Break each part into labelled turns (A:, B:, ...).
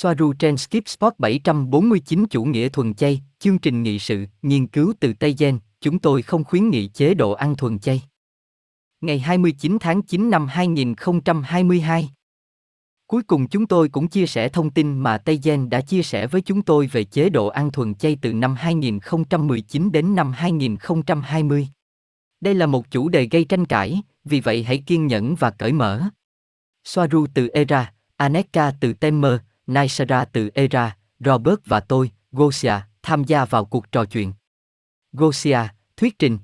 A: Soaru trên Skip Spot 749 chủ nghĩa thuần chay, chương trình nghị sự, nghiên cứu từ Tây Gen, chúng tôi không khuyến nghị chế độ ăn thuần chay. Ngày 29 tháng 9 năm 2022 Cuối cùng chúng tôi cũng chia sẻ thông tin mà Tây Gen đã chia sẻ với chúng tôi về chế độ ăn thuần chay từ năm 2019 đến năm 2020. Đây là một chủ đề gây tranh cãi, vì vậy hãy kiên nhẫn và cởi mở. Soaru từ Era, Aneka từ Temer, Naisara từ Era, Robert và tôi, Gosia, tham gia vào cuộc trò chuyện. Gosia, thuyết trình.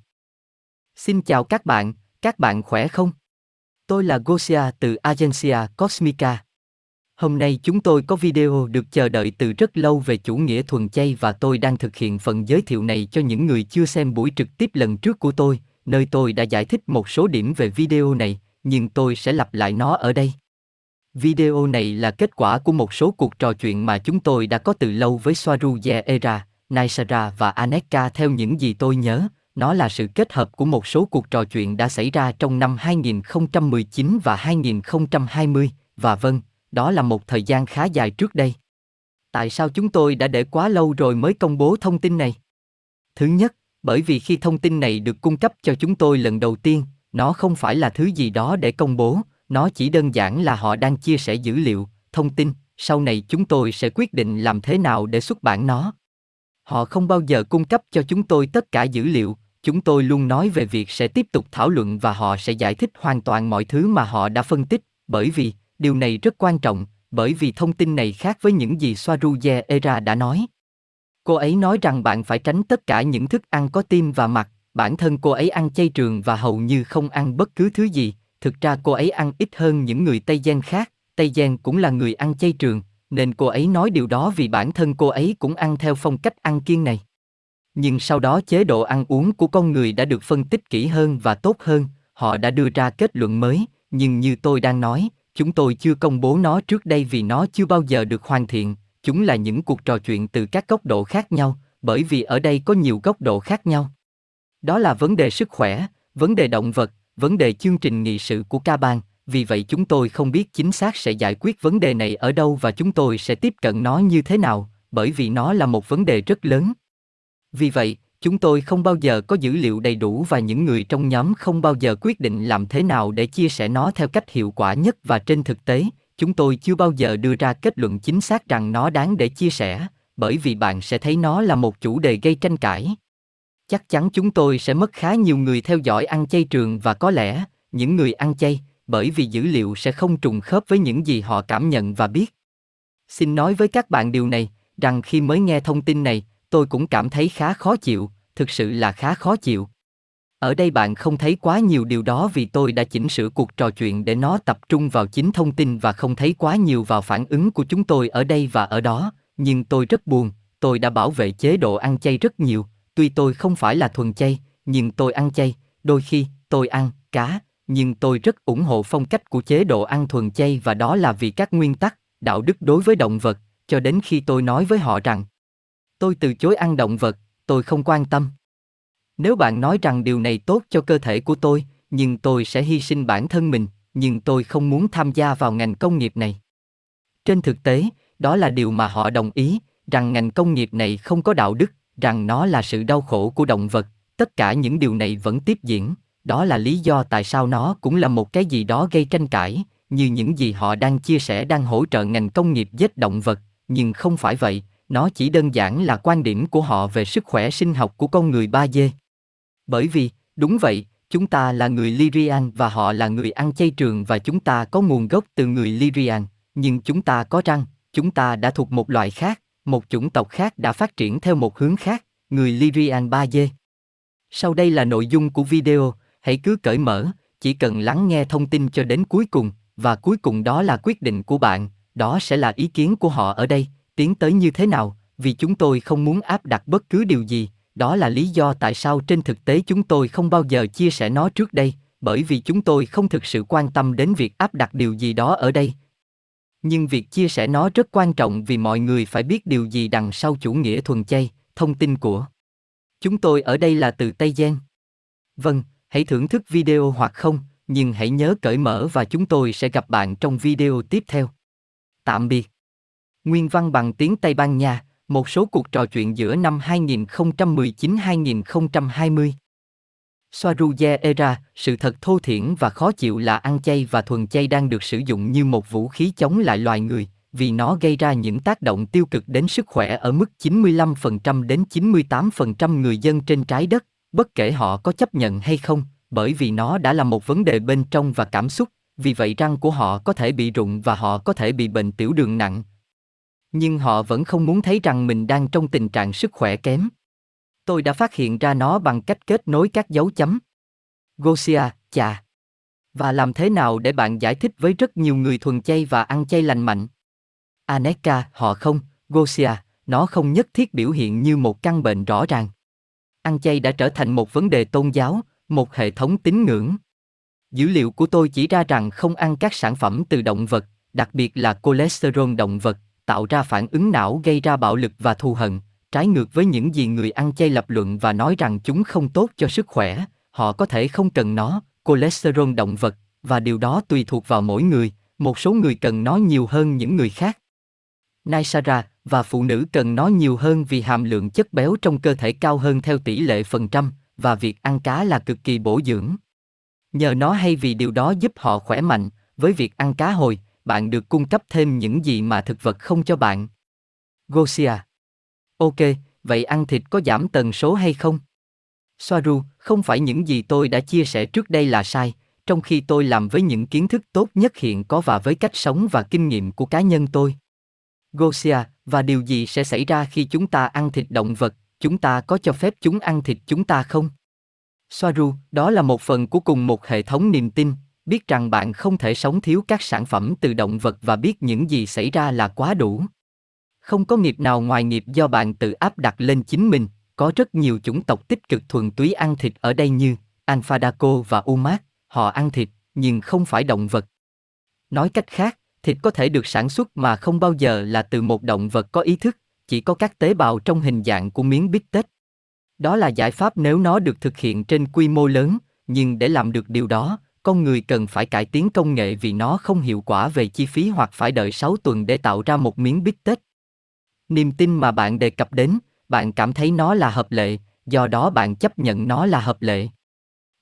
A: Xin chào các bạn, các bạn khỏe không? Tôi là Gosia từ Agencia Cosmica. Hôm nay chúng tôi có video được chờ đợi từ rất lâu về chủ nghĩa thuần chay và tôi đang thực hiện phần giới thiệu này cho những người chưa xem buổi trực tiếp lần trước của tôi, nơi tôi đã giải thích một số điểm về video này, nhưng tôi sẽ lặp lại nó ở đây. Video này là kết quả của một số cuộc trò chuyện mà chúng tôi đã có từ lâu với Soaru Era, Naisara và Aneka theo những gì tôi nhớ, nó là sự kết hợp của một số cuộc trò chuyện đã xảy ra trong năm 2019 và 2020, và vâng, đó là một thời gian khá dài trước đây. Tại sao chúng tôi đã để quá lâu rồi mới công bố thông tin này? Thứ nhất, bởi vì khi thông tin này được cung cấp cho chúng tôi lần đầu tiên, nó không phải là thứ gì đó để công bố, nó chỉ đơn giản là họ đang chia sẻ dữ liệu, thông tin, sau này chúng tôi sẽ quyết định làm thế nào để xuất bản nó. Họ không bao giờ cung cấp cho chúng tôi tất cả dữ liệu, chúng tôi luôn nói về việc sẽ tiếp tục thảo luận và họ sẽ giải thích hoàn toàn mọi thứ mà họ đã phân tích, bởi vì điều này rất quan trọng, bởi vì thông tin này khác với những gì Swaruye Era đã nói. Cô ấy nói rằng bạn phải tránh tất cả những thức ăn có tim và mặt, bản thân cô ấy ăn chay trường và hầu như không ăn bất cứ thứ gì, thực ra cô ấy ăn ít hơn những người Tây Giang khác, Tây Giang cũng là người ăn chay trường, nên cô ấy nói điều đó vì bản thân cô ấy cũng ăn theo phong cách ăn kiêng này. Nhưng sau đó chế độ ăn uống của con người đã được phân tích kỹ hơn và tốt hơn, họ đã đưa ra kết luận mới, nhưng như tôi đang nói, chúng tôi chưa công bố nó trước đây vì nó chưa bao giờ được hoàn thiện, chúng là những cuộc trò chuyện từ các góc độ khác nhau, bởi vì ở đây có nhiều góc độ khác nhau. Đó là vấn đề sức khỏe, vấn đề động vật, vấn đề chương trình nghị sự của ca bang, vì vậy chúng tôi không biết chính xác sẽ giải quyết vấn đề này ở đâu và chúng tôi sẽ tiếp cận nó như thế nào, bởi vì nó là một vấn đề rất lớn. Vì vậy, chúng tôi không bao giờ có dữ liệu đầy đủ và những người trong nhóm không bao giờ quyết định làm thế nào để chia sẻ nó theo cách hiệu quả nhất và trên thực tế, chúng tôi chưa bao giờ đưa ra kết luận chính xác rằng nó đáng để chia sẻ, bởi vì bạn sẽ thấy nó là một chủ đề gây tranh cãi. Chắc chắn chúng tôi sẽ mất khá nhiều người theo dõi ăn chay trường và có lẽ, những người ăn chay, bởi vì dữ liệu sẽ không trùng khớp với những gì họ cảm nhận và biết. Xin nói với các bạn điều này, rằng khi mới nghe thông tin này, tôi cũng cảm thấy khá khó chịu, thực sự là khá khó chịu. Ở đây bạn không thấy quá nhiều điều đó vì tôi đã chỉnh sửa cuộc trò chuyện để nó tập trung vào chính thông tin và không thấy quá nhiều vào phản ứng của chúng tôi ở đây và ở đó, nhưng tôi rất buồn, tôi đã bảo vệ chế độ ăn chay rất nhiều, tuy tôi không phải là thuần chay, nhưng tôi ăn chay, đôi khi tôi ăn cá, nhưng tôi rất ủng hộ phong cách của chế độ ăn thuần chay và đó là vì các nguyên tắc, đạo đức đối với động vật, cho đến khi tôi nói với họ rằng tôi từ chối ăn động vật, tôi không quan tâm. Nếu bạn nói rằng điều này tốt cho cơ thể của tôi, nhưng tôi sẽ hy sinh bản thân mình, nhưng tôi không muốn tham gia vào ngành công nghiệp này. Trên thực tế, đó là điều mà họ đồng ý, rằng ngành công nghiệp này không có đạo đức, rằng nó là sự đau khổ của động vật, tất cả những điều này vẫn tiếp diễn, đó là lý do tại sao nó cũng là một cái gì đó gây tranh cãi, như những gì họ đang chia sẻ đang hỗ trợ ngành công nghiệp giết động vật, nhưng không phải vậy, nó chỉ đơn giản là quan điểm của họ về sức khỏe sinh học của con người ba dê. Bởi vì, đúng vậy, chúng ta là người Lyrian và họ là người ăn chay trường và chúng ta có nguồn gốc từ người Lyrian, nhưng chúng ta có răng, chúng ta đã thuộc một loại khác, một chủng tộc khác đã phát triển theo một hướng khác, người Lyrian ba dê. Sau đây là nội dung của video, hãy cứ cởi mở, chỉ cần lắng nghe thông tin cho đến cuối cùng, và cuối cùng đó là quyết định của bạn, đó sẽ là ý kiến của họ ở đây, tiến tới như thế nào, vì chúng tôi không muốn áp đặt bất cứ điều gì, đó là lý do tại sao trên thực tế chúng tôi không bao giờ chia sẻ nó trước đây, bởi vì chúng tôi không thực sự quan tâm đến việc áp đặt điều gì đó ở đây. Nhưng việc chia sẻ nó rất quan trọng vì mọi người phải biết điều gì đằng sau chủ nghĩa thuần chay, thông tin của. Chúng tôi ở đây là từ Tây Giang. Vâng, hãy thưởng thức video hoặc không, nhưng hãy nhớ cởi mở và chúng tôi sẽ gặp bạn trong video tiếp theo. Tạm biệt. Nguyên văn bằng tiếng Tây Ban Nha, một số cuộc trò chuyện giữa năm 2019-2020. Soaruye era, sự thật thô thiển và khó chịu là ăn chay và thuần chay đang được sử dụng như một vũ khí chống lại loài người, vì nó gây ra những tác động tiêu cực đến sức khỏe ở mức 95% đến 98% người dân trên trái đất, bất kể họ có chấp nhận hay không, bởi vì nó đã là một vấn đề bên trong và cảm xúc, vì vậy răng của họ có thể bị rụng và họ có thể bị bệnh tiểu đường nặng. Nhưng họ vẫn không muốn thấy rằng mình đang trong tình trạng sức khỏe kém. Tôi đã phát hiện ra nó bằng cách kết nối các dấu chấm. Gosia, chà. Và làm thế nào để bạn giải thích với rất nhiều người thuần chay và ăn chay lành mạnh? Aneka, họ không, Gosia, nó không nhất thiết biểu hiện như một căn bệnh rõ ràng. Ăn chay đã trở thành một vấn đề tôn giáo, một hệ thống tín ngưỡng. Dữ liệu của tôi chỉ ra rằng không ăn các sản phẩm từ động vật, đặc biệt là cholesterol động vật, tạo ra phản ứng não gây ra bạo lực và thù hận, trái ngược với những gì người ăn chay lập luận và nói rằng chúng không tốt cho sức khỏe, họ có thể không cần nó, cholesterol động vật, và điều đó tùy thuộc vào mỗi người, một số người cần nó nhiều hơn những người khác. Naisara, và phụ nữ cần nó nhiều hơn vì hàm lượng chất béo trong cơ thể cao hơn theo tỷ lệ phần trăm, và việc ăn cá là cực kỳ bổ dưỡng. Nhờ nó hay vì điều đó giúp họ khỏe mạnh, với việc ăn cá hồi, bạn được cung cấp thêm những gì mà thực vật không cho bạn. Gosia Ok, vậy ăn thịt có giảm tần số hay không? Soaru, không phải những gì tôi đã chia sẻ trước đây là sai, trong khi tôi làm với những kiến thức tốt nhất hiện có và với cách sống và kinh nghiệm của cá nhân tôi. Gosia, và điều gì sẽ xảy ra khi chúng ta ăn thịt động vật, chúng ta có cho phép chúng ăn thịt chúng ta không? Soaru, đó là một phần của cùng một hệ thống niềm tin, biết rằng bạn không thể sống thiếu các sản phẩm từ động vật và biết những gì xảy ra là quá đủ. Không có nghiệp nào ngoài nghiệp do bạn tự áp đặt lên chính mình, có rất nhiều chủng tộc tích cực thuần túy ăn thịt ở đây như Alphadaco và Umat, họ ăn thịt, nhưng không phải động vật. Nói cách khác, thịt có thể được sản xuất mà không bao giờ là từ một động vật có ý thức, chỉ có các tế bào trong hình dạng của miếng bít tết. Đó là giải pháp nếu nó được thực hiện trên quy mô lớn, nhưng để làm được điều đó, con người cần phải cải tiến công nghệ vì nó không hiệu quả về chi phí hoặc phải đợi 6 tuần để tạo ra một miếng bít tết. Niềm tin mà bạn đề cập đến, bạn cảm thấy nó là hợp lệ, do đó bạn chấp nhận nó là hợp lệ.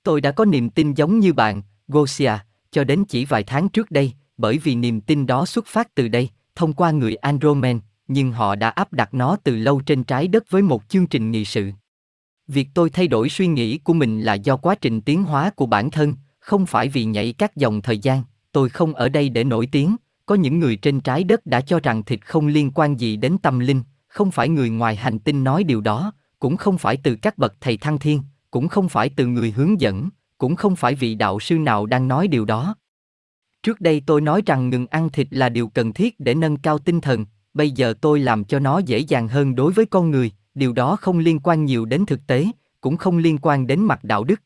A: Tôi đã có niềm tin giống như bạn, Gosia, cho đến chỉ vài tháng trước đây, bởi vì niềm tin đó xuất phát từ đây, thông qua người Andromen, nhưng họ đã áp đặt nó từ lâu trên trái đất với một chương trình nghị sự. Việc tôi thay đổi suy nghĩ của mình là do quá trình tiến hóa của bản thân, không phải vì nhảy các dòng thời gian, tôi không ở đây để nổi tiếng, có những người trên trái đất đã cho rằng thịt không liên quan gì đến tâm linh, không phải người ngoài hành tinh nói điều đó, cũng không phải từ các bậc thầy thăng thiên, cũng không phải từ người hướng dẫn, cũng không phải vị đạo sư nào đang nói điều đó. Trước đây tôi nói rằng ngừng ăn thịt là điều cần thiết để nâng cao tinh thần, bây giờ tôi làm cho nó dễ dàng hơn đối với con người, điều đó không liên quan nhiều đến thực tế, cũng không liên quan đến mặt đạo đức.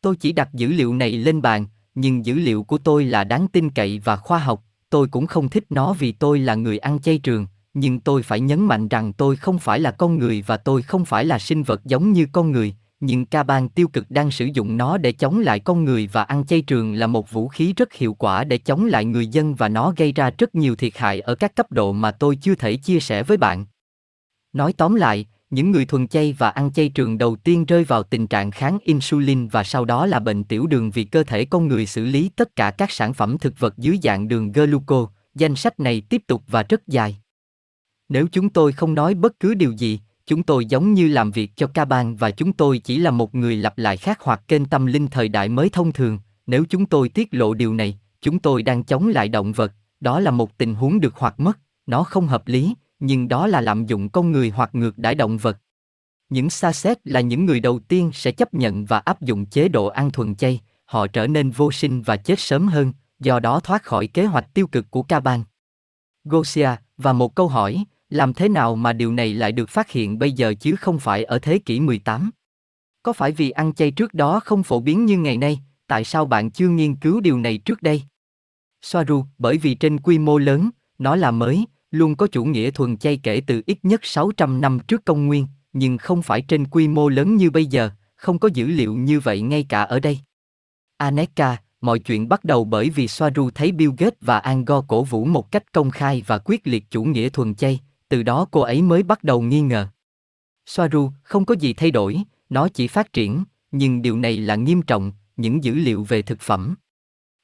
A: Tôi chỉ đặt dữ liệu này lên bàn, nhưng dữ liệu của tôi là đáng tin cậy và khoa học, tôi cũng không thích nó vì tôi là người ăn chay trường, nhưng tôi phải nhấn mạnh rằng tôi không phải là con người và tôi không phải là sinh vật giống như con người, nhưng ca bang tiêu cực đang sử dụng nó để chống lại con người và ăn chay trường là một vũ khí rất hiệu quả để chống lại người dân và nó gây ra rất nhiều thiệt hại ở các cấp độ mà tôi chưa thể chia sẻ với bạn. Nói tóm lại, những người thuần chay và ăn chay trường đầu tiên rơi vào tình trạng kháng insulin và sau đó là bệnh tiểu đường vì cơ thể con người xử lý tất cả các sản phẩm thực vật dưới dạng đường gluco. Danh sách này tiếp tục và rất dài. Nếu chúng tôi không nói bất cứ điều gì, chúng tôi giống như làm việc cho ca bang và chúng tôi chỉ là một người lặp lại khác hoặc kênh tâm linh thời đại mới thông thường. Nếu chúng tôi tiết lộ điều này, chúng tôi đang chống lại động vật, đó là một tình huống được hoặc mất, nó không hợp lý, nhưng đó là lạm dụng con người hoặc ngược đãi động vật. Những xa xét là những người đầu tiên sẽ chấp nhận và áp dụng chế độ ăn thuần chay, họ trở nên vô sinh và chết sớm hơn, do đó thoát khỏi kế hoạch tiêu cực của ca bang. Gosia, và một câu hỏi, làm thế nào mà điều này lại được phát hiện bây giờ chứ không phải ở thế kỷ 18? Có phải vì ăn chay trước đó không phổ biến như ngày nay, tại sao bạn chưa nghiên cứu điều này trước đây? Soaru, bởi vì trên quy mô lớn, nó là mới, luôn có chủ nghĩa thuần chay kể từ ít nhất 600 năm trước công nguyên, nhưng không phải trên quy mô lớn như bây giờ, không có dữ liệu như vậy ngay cả ở đây. Aneka, mọi chuyện bắt đầu bởi vì Soaru thấy Bill Gates và Angor cổ vũ một cách công khai và quyết liệt chủ nghĩa thuần chay, từ đó cô ấy mới bắt đầu nghi ngờ. Soaru, không có gì thay đổi, nó chỉ phát triển, nhưng điều này là nghiêm trọng, những dữ liệu về thực phẩm.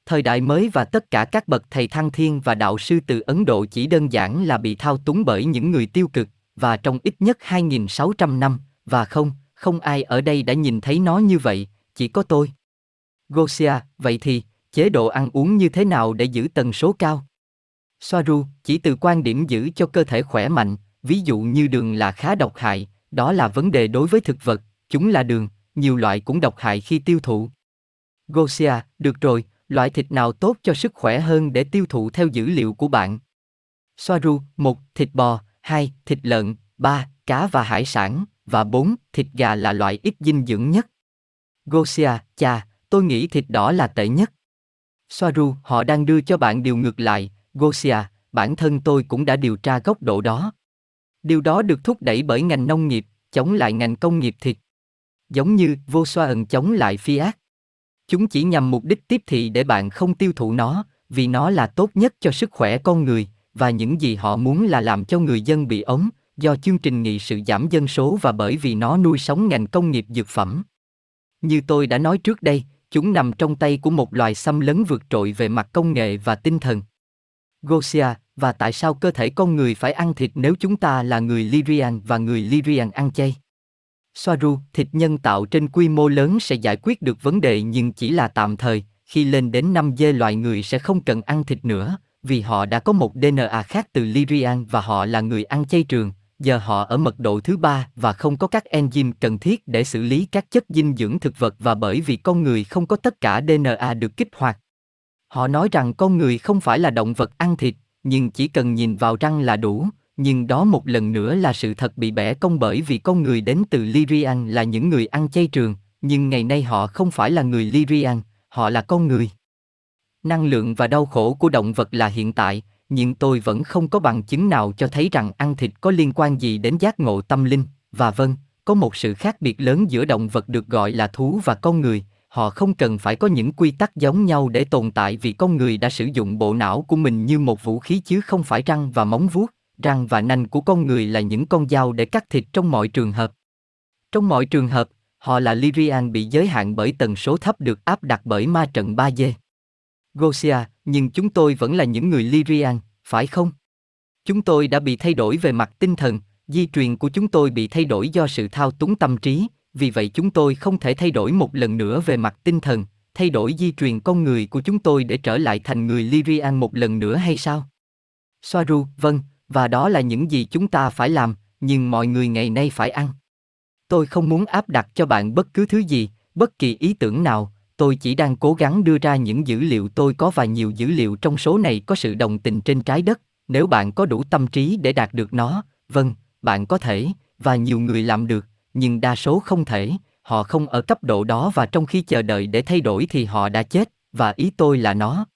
A: Thời đại mới và tất cả các bậc thầy thăng thiên và đạo sư từ Ấn Độ chỉ đơn giản là bị thao túng bởi những người tiêu cực, và trong ít nhất 2.600 năm, và không, không ai ở đây đã nhìn thấy nó như vậy, chỉ có tôi. Gosia, vậy thì, chế độ ăn uống như thế nào để giữ tần số cao? Soaru, chỉ từ quan điểm giữ cho cơ thể khỏe mạnh, ví dụ như đường là khá độc hại, đó là vấn đề đối với thực vật, chúng là đường, nhiều loại cũng độc hại khi tiêu thụ. Gosia, được rồi, loại thịt nào tốt cho sức khỏe hơn để tiêu thụ theo dữ liệu của bạn? Soaru, 1. Thịt bò, 2. Thịt lợn, 3. Cá và hải sản, và 4. Thịt gà là loại ít dinh dưỡng nhất. Gosia, chà, tôi nghĩ thịt đỏ là tệ nhất. Soaru, họ đang đưa cho bạn điều ngược lại, Gosia, bản thân tôi cũng đã điều tra góc độ đó. Điều đó được thúc đẩy bởi ngành nông nghiệp, chống lại ngành công nghiệp thịt. Giống như vô xoa ẩn chống lại Fiat. Chúng chỉ nhằm mục đích tiếp thị để bạn không tiêu thụ nó, vì nó là tốt nhất cho sức khỏe con người, và những gì họ muốn là làm cho người dân bị ống, do chương trình nghị sự giảm dân số và bởi vì nó nuôi sống ngành công nghiệp dược phẩm. Như tôi đã nói trước đây, chúng nằm trong tay của một loài xâm lấn vượt trội về mặt công nghệ và tinh thần. Gosia, và tại sao cơ thể con người phải ăn thịt nếu chúng ta là người Lyrian và người Lyrian ăn chay? Soaru, thịt nhân tạo trên quy mô lớn sẽ giải quyết được vấn đề nhưng chỉ là tạm thời, khi lên đến 5 dê loài người sẽ không cần ăn thịt nữa, vì họ đã có một DNA khác từ Lyrian và họ là người ăn chay trường, giờ họ ở mật độ thứ ba và không có các enzyme cần thiết để xử lý các chất dinh dưỡng thực vật và bởi vì con người không có tất cả DNA được kích hoạt. Họ nói rằng con người không phải là động vật ăn thịt, nhưng chỉ cần nhìn vào răng là đủ, nhưng đó một lần nữa là sự thật bị bẻ cong bởi vì con người đến từ Lyrian là những người ăn chay trường, nhưng ngày nay họ không phải là người Lyrian, họ là con người. Năng lượng và đau khổ của động vật là hiện tại, nhưng tôi vẫn không có bằng chứng nào cho thấy rằng ăn thịt có liên quan gì đến giác ngộ tâm linh, và vâng, có một sự khác biệt lớn giữa động vật được gọi là thú và con người, họ không cần phải có những quy tắc giống nhau để tồn tại vì con người đã sử dụng bộ não của mình như một vũ khí chứ không phải răng và móng vuốt răng và nanh của con người là những con dao để cắt thịt trong mọi trường hợp trong mọi trường hợp họ là lyrian bị giới hạn bởi tần số thấp được áp đặt bởi ma trận 3D. Gosia, nhưng chúng tôi vẫn là những người Lyrian, phải không? Chúng tôi đã bị thay đổi về mặt tinh thần, di truyền của chúng tôi bị thay đổi do sự thao túng tâm trí, vì vậy chúng tôi không thể thay đổi một lần nữa về mặt tinh thần, thay đổi di truyền con người của chúng tôi để trở lại thành người Lyrian một lần nữa hay sao? Soaru, vâng, và đó là những gì chúng ta phải làm, nhưng mọi người ngày nay phải ăn. Tôi không muốn áp đặt cho bạn bất cứ thứ gì, bất kỳ ý tưởng nào, tôi chỉ đang cố gắng đưa ra những dữ liệu tôi có và nhiều dữ liệu trong số này có sự đồng tình trên trái đất, nếu bạn có đủ tâm trí để đạt được nó, vâng, bạn có thể, và nhiều người làm được, nhưng đa số không thể, họ không ở cấp độ đó và trong khi chờ đợi để thay đổi thì họ đã chết, và ý tôi là nó.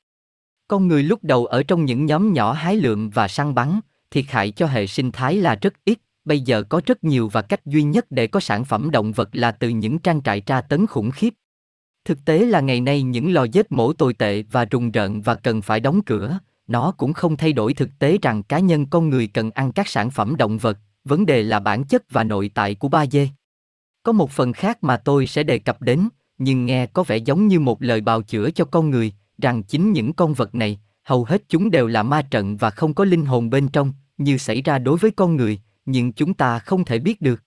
A: Con người lúc đầu ở trong những nhóm nhỏ hái lượm và săn bắn, thiệt hại cho hệ sinh thái là rất ít, bây giờ có rất nhiều và cách duy nhất để có sản phẩm động vật là từ những trang trại tra tấn khủng khiếp. Thực tế là ngày nay những lò giết mổ tồi tệ và rùng rợn và cần phải đóng cửa, nó cũng không thay đổi thực tế rằng cá nhân con người cần ăn các sản phẩm động vật, vấn đề là bản chất và nội tại của ba dê. Có một phần khác mà tôi sẽ đề cập đến, nhưng nghe có vẻ giống như một lời bào chữa cho con người, rằng chính những con vật này, hầu hết chúng đều là ma trận và không có linh hồn bên trong, như xảy ra đối với con người, nhưng chúng ta không thể biết được.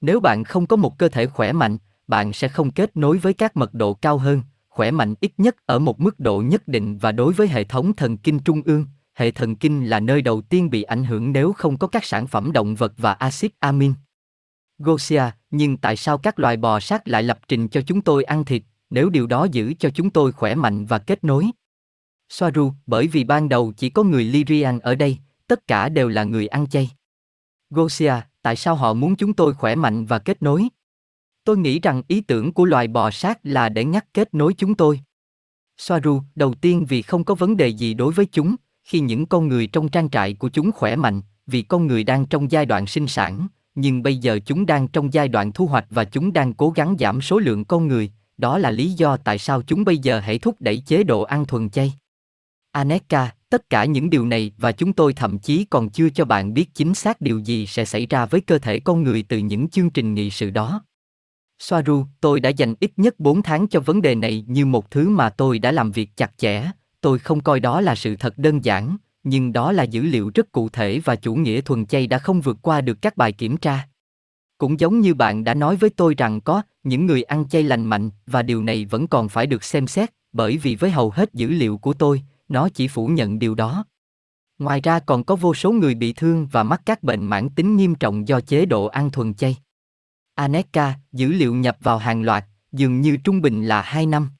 A: Nếu bạn không có một cơ thể khỏe mạnh, bạn sẽ không kết nối với các mật độ cao hơn, khỏe mạnh ít nhất ở một mức độ nhất định và đối với hệ thống thần kinh trung ương, hệ thần kinh là nơi đầu tiên bị ảnh hưởng nếu không có các sản phẩm động vật và axit amin. Gosia, nhưng tại sao các loài bò sát lại lập trình cho chúng tôi ăn thịt, nếu điều đó giữ cho chúng tôi khỏe mạnh và kết nối? Soaru, bởi vì ban đầu chỉ có người Lyrian ở đây, tất cả đều là người ăn chay. Gosia, tại sao họ muốn chúng tôi khỏe mạnh và kết nối? Tôi nghĩ rằng ý tưởng của loài bò sát là để ngắt kết nối chúng tôi. Soaru, đầu tiên vì không có vấn đề gì đối với chúng, khi những con người trong trang trại của chúng khỏe mạnh, vì con người đang trong giai đoạn sinh sản, nhưng bây giờ chúng đang trong giai đoạn thu hoạch và chúng đang cố gắng giảm số lượng con người, đó là lý do tại sao chúng bây giờ hãy thúc đẩy chế độ ăn thuần chay. Aneka, tất cả những điều này và chúng tôi thậm chí còn chưa cho bạn biết chính xác điều gì sẽ xảy ra với cơ thể con người từ những chương trình nghị sự đó. Soaru, tôi đã dành ít nhất 4 tháng cho vấn đề này như một thứ mà tôi đã làm việc chặt chẽ, tôi không coi đó là sự thật đơn giản, nhưng đó là dữ liệu rất cụ thể và chủ nghĩa thuần chay đã không vượt qua được các bài kiểm tra. Cũng giống như bạn đã nói với tôi rằng có những người ăn chay lành mạnh và điều này vẫn còn phải được xem xét, bởi vì với hầu hết dữ liệu của tôi, nó chỉ phủ nhận điều đó. Ngoài ra còn có vô số người bị thương và mắc các bệnh mãn tính nghiêm trọng do chế độ ăn thuần chay. Aneka, dữ liệu nhập vào hàng loạt, dường như trung bình là 2 năm.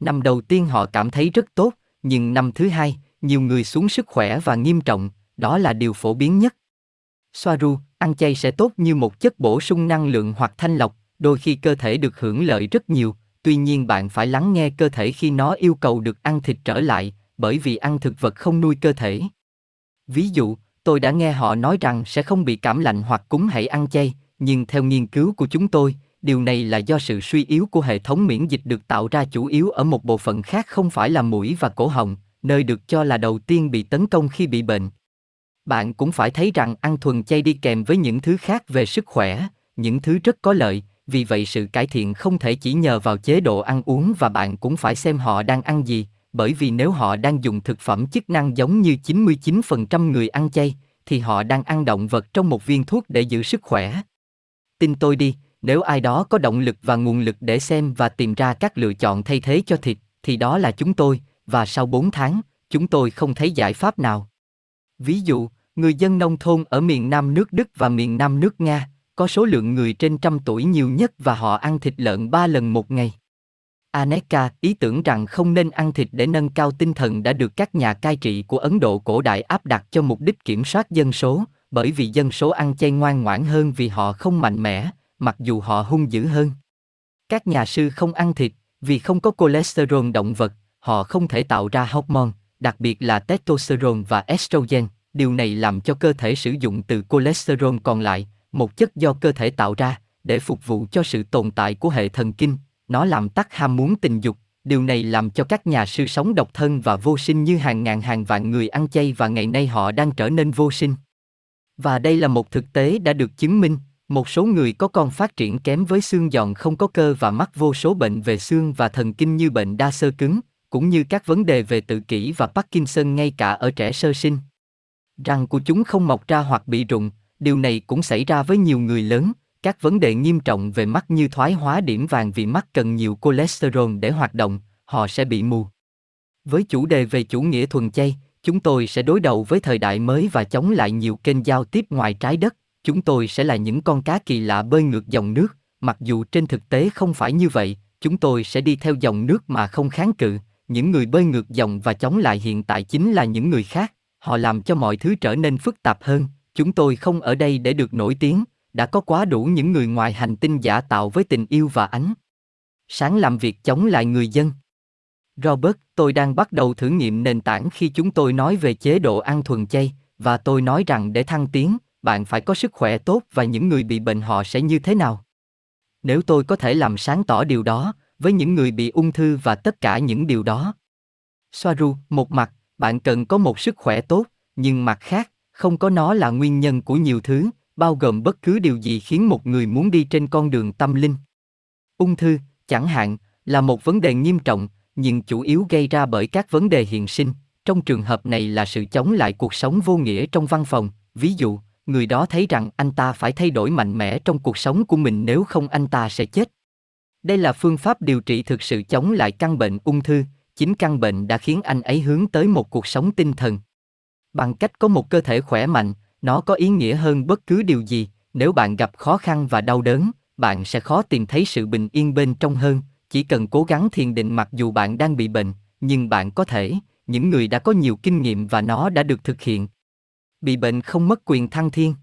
A: Năm đầu tiên họ cảm thấy rất tốt, nhưng năm thứ hai, nhiều người xuống sức khỏe và nghiêm trọng, đó là điều phổ biến nhất. Soaru, ăn chay sẽ tốt như một chất bổ sung năng lượng hoặc thanh lọc, đôi khi cơ thể được hưởng lợi rất nhiều, tuy nhiên bạn phải lắng nghe cơ thể khi nó yêu cầu được ăn thịt trở lại, bởi vì ăn thực vật không nuôi cơ thể. Ví dụ, tôi đã nghe họ nói rằng sẽ không bị cảm lạnh hoặc cúng hãy ăn chay, nhưng theo nghiên cứu của chúng tôi, điều này là do sự suy yếu của hệ thống miễn dịch được tạo ra chủ yếu ở một bộ phận khác không phải là mũi và cổ họng, nơi được cho là đầu tiên bị tấn công khi bị bệnh. Bạn cũng phải thấy rằng ăn thuần chay đi kèm với những thứ khác về sức khỏe, những thứ rất có lợi, vì vậy sự cải thiện không thể chỉ nhờ vào chế độ ăn uống và bạn cũng phải xem họ đang ăn gì, bởi vì nếu họ đang dùng thực phẩm chức năng giống như 99% người ăn chay, thì họ đang ăn động vật trong một viên thuốc để giữ sức khỏe. Tin tôi đi, nếu ai đó có động lực và nguồn lực để xem và tìm ra các lựa chọn thay thế cho thịt, thì đó là chúng tôi, và sau 4 tháng, chúng tôi không thấy giải pháp nào. Ví dụ, người dân nông thôn ở miền Nam nước Đức và miền Nam nước Nga, có số lượng người trên trăm tuổi nhiều nhất và họ ăn thịt lợn 3 lần một ngày. Aneka ý tưởng rằng không nên ăn thịt để nâng cao tinh thần đã được các nhà cai trị của Ấn Độ cổ đại áp đặt cho mục đích kiểm soát dân số, bởi vì dân số ăn chay ngoan ngoãn hơn vì họ không mạnh mẽ, mặc dù họ hung dữ hơn. Các nhà sư không ăn thịt, vì không có cholesterol động vật, họ không thể tạo ra hormone, đặc biệt là testosterone và estrogen. Điều này làm cho cơ thể sử dụng từ cholesterol còn lại, một chất do cơ thể tạo ra, để phục vụ cho sự tồn tại của hệ thần kinh. Nó làm tắt ham muốn tình dục. Điều này làm cho các nhà sư sống độc thân và vô sinh như hàng ngàn hàng vạn người ăn chay và ngày nay họ đang trở nên vô sinh. Và đây là một thực tế đã được chứng minh, một số người có con phát triển kém với xương giòn không có cơ và mắc vô số bệnh về xương và thần kinh như bệnh đa sơ cứng, cũng như các vấn đề về tự kỷ và Parkinson ngay cả ở trẻ sơ sinh. Răng của chúng không mọc ra hoặc bị rụng, điều này cũng xảy ra với nhiều người lớn, các vấn đề nghiêm trọng về mắt như thoái hóa điểm vàng vì mắt cần nhiều cholesterol để hoạt động, họ sẽ bị mù. Với chủ đề về chủ nghĩa thuần chay, chúng tôi sẽ đối đầu với thời đại mới và chống lại nhiều kênh giao tiếp ngoài trái đất. Chúng tôi sẽ là những con cá kỳ lạ bơi ngược dòng nước, mặc dù trên thực tế không phải như vậy, chúng tôi sẽ đi theo dòng nước mà không kháng cự. Những người bơi ngược dòng và chống lại hiện tại chính là những người khác, họ làm cho mọi thứ trở nên phức tạp hơn. Chúng tôi không ở đây để được nổi tiếng, đã có quá đủ những người ngoài hành tinh giả tạo với tình yêu và ánh sáng làm việc chống lại người dân. Robert, tôi đang bắt đầu thử nghiệm nền tảng khi chúng tôi nói về chế độ ăn thuần chay, và tôi nói rằng để thăng tiến, bạn phải có sức khỏe tốt và những người bị bệnh họ sẽ như thế nào. Nếu tôi có thể làm sáng tỏ điều đó, với những người bị ung thư và tất cả những điều đó. Soaru, một mặt, bạn cần có một sức khỏe tốt, nhưng mặt khác, không có nó là nguyên nhân của nhiều thứ, bao gồm bất cứ điều gì khiến một người muốn đi trên con đường tâm linh. Ung thư, chẳng hạn, là một vấn đề nghiêm trọng, nhưng chủ yếu gây ra bởi các vấn đề hiện sinh. Trong trường hợp này là sự chống lại cuộc sống vô nghĩa trong văn phòng, ví dụ, người đó thấy rằng anh ta phải thay đổi mạnh mẽ trong cuộc sống của mình nếu không anh ta sẽ chết. Đây là phương pháp điều trị thực sự chống lại căn bệnh ung thư, chính căn bệnh đã khiến anh ấy hướng tới một cuộc sống tinh thần. Bằng cách có một cơ thể khỏe mạnh, nó có ý nghĩa hơn bất cứ điều gì, nếu bạn gặp khó khăn và đau đớn, bạn sẽ khó tìm thấy sự bình yên bên trong hơn, chỉ cần cố gắng thiền định mặc dù bạn đang bị bệnh, nhưng bạn có thể, những người đã có nhiều kinh nghiệm và nó đã được thực hiện. Bị bệnh không mất quyền thăng thiên.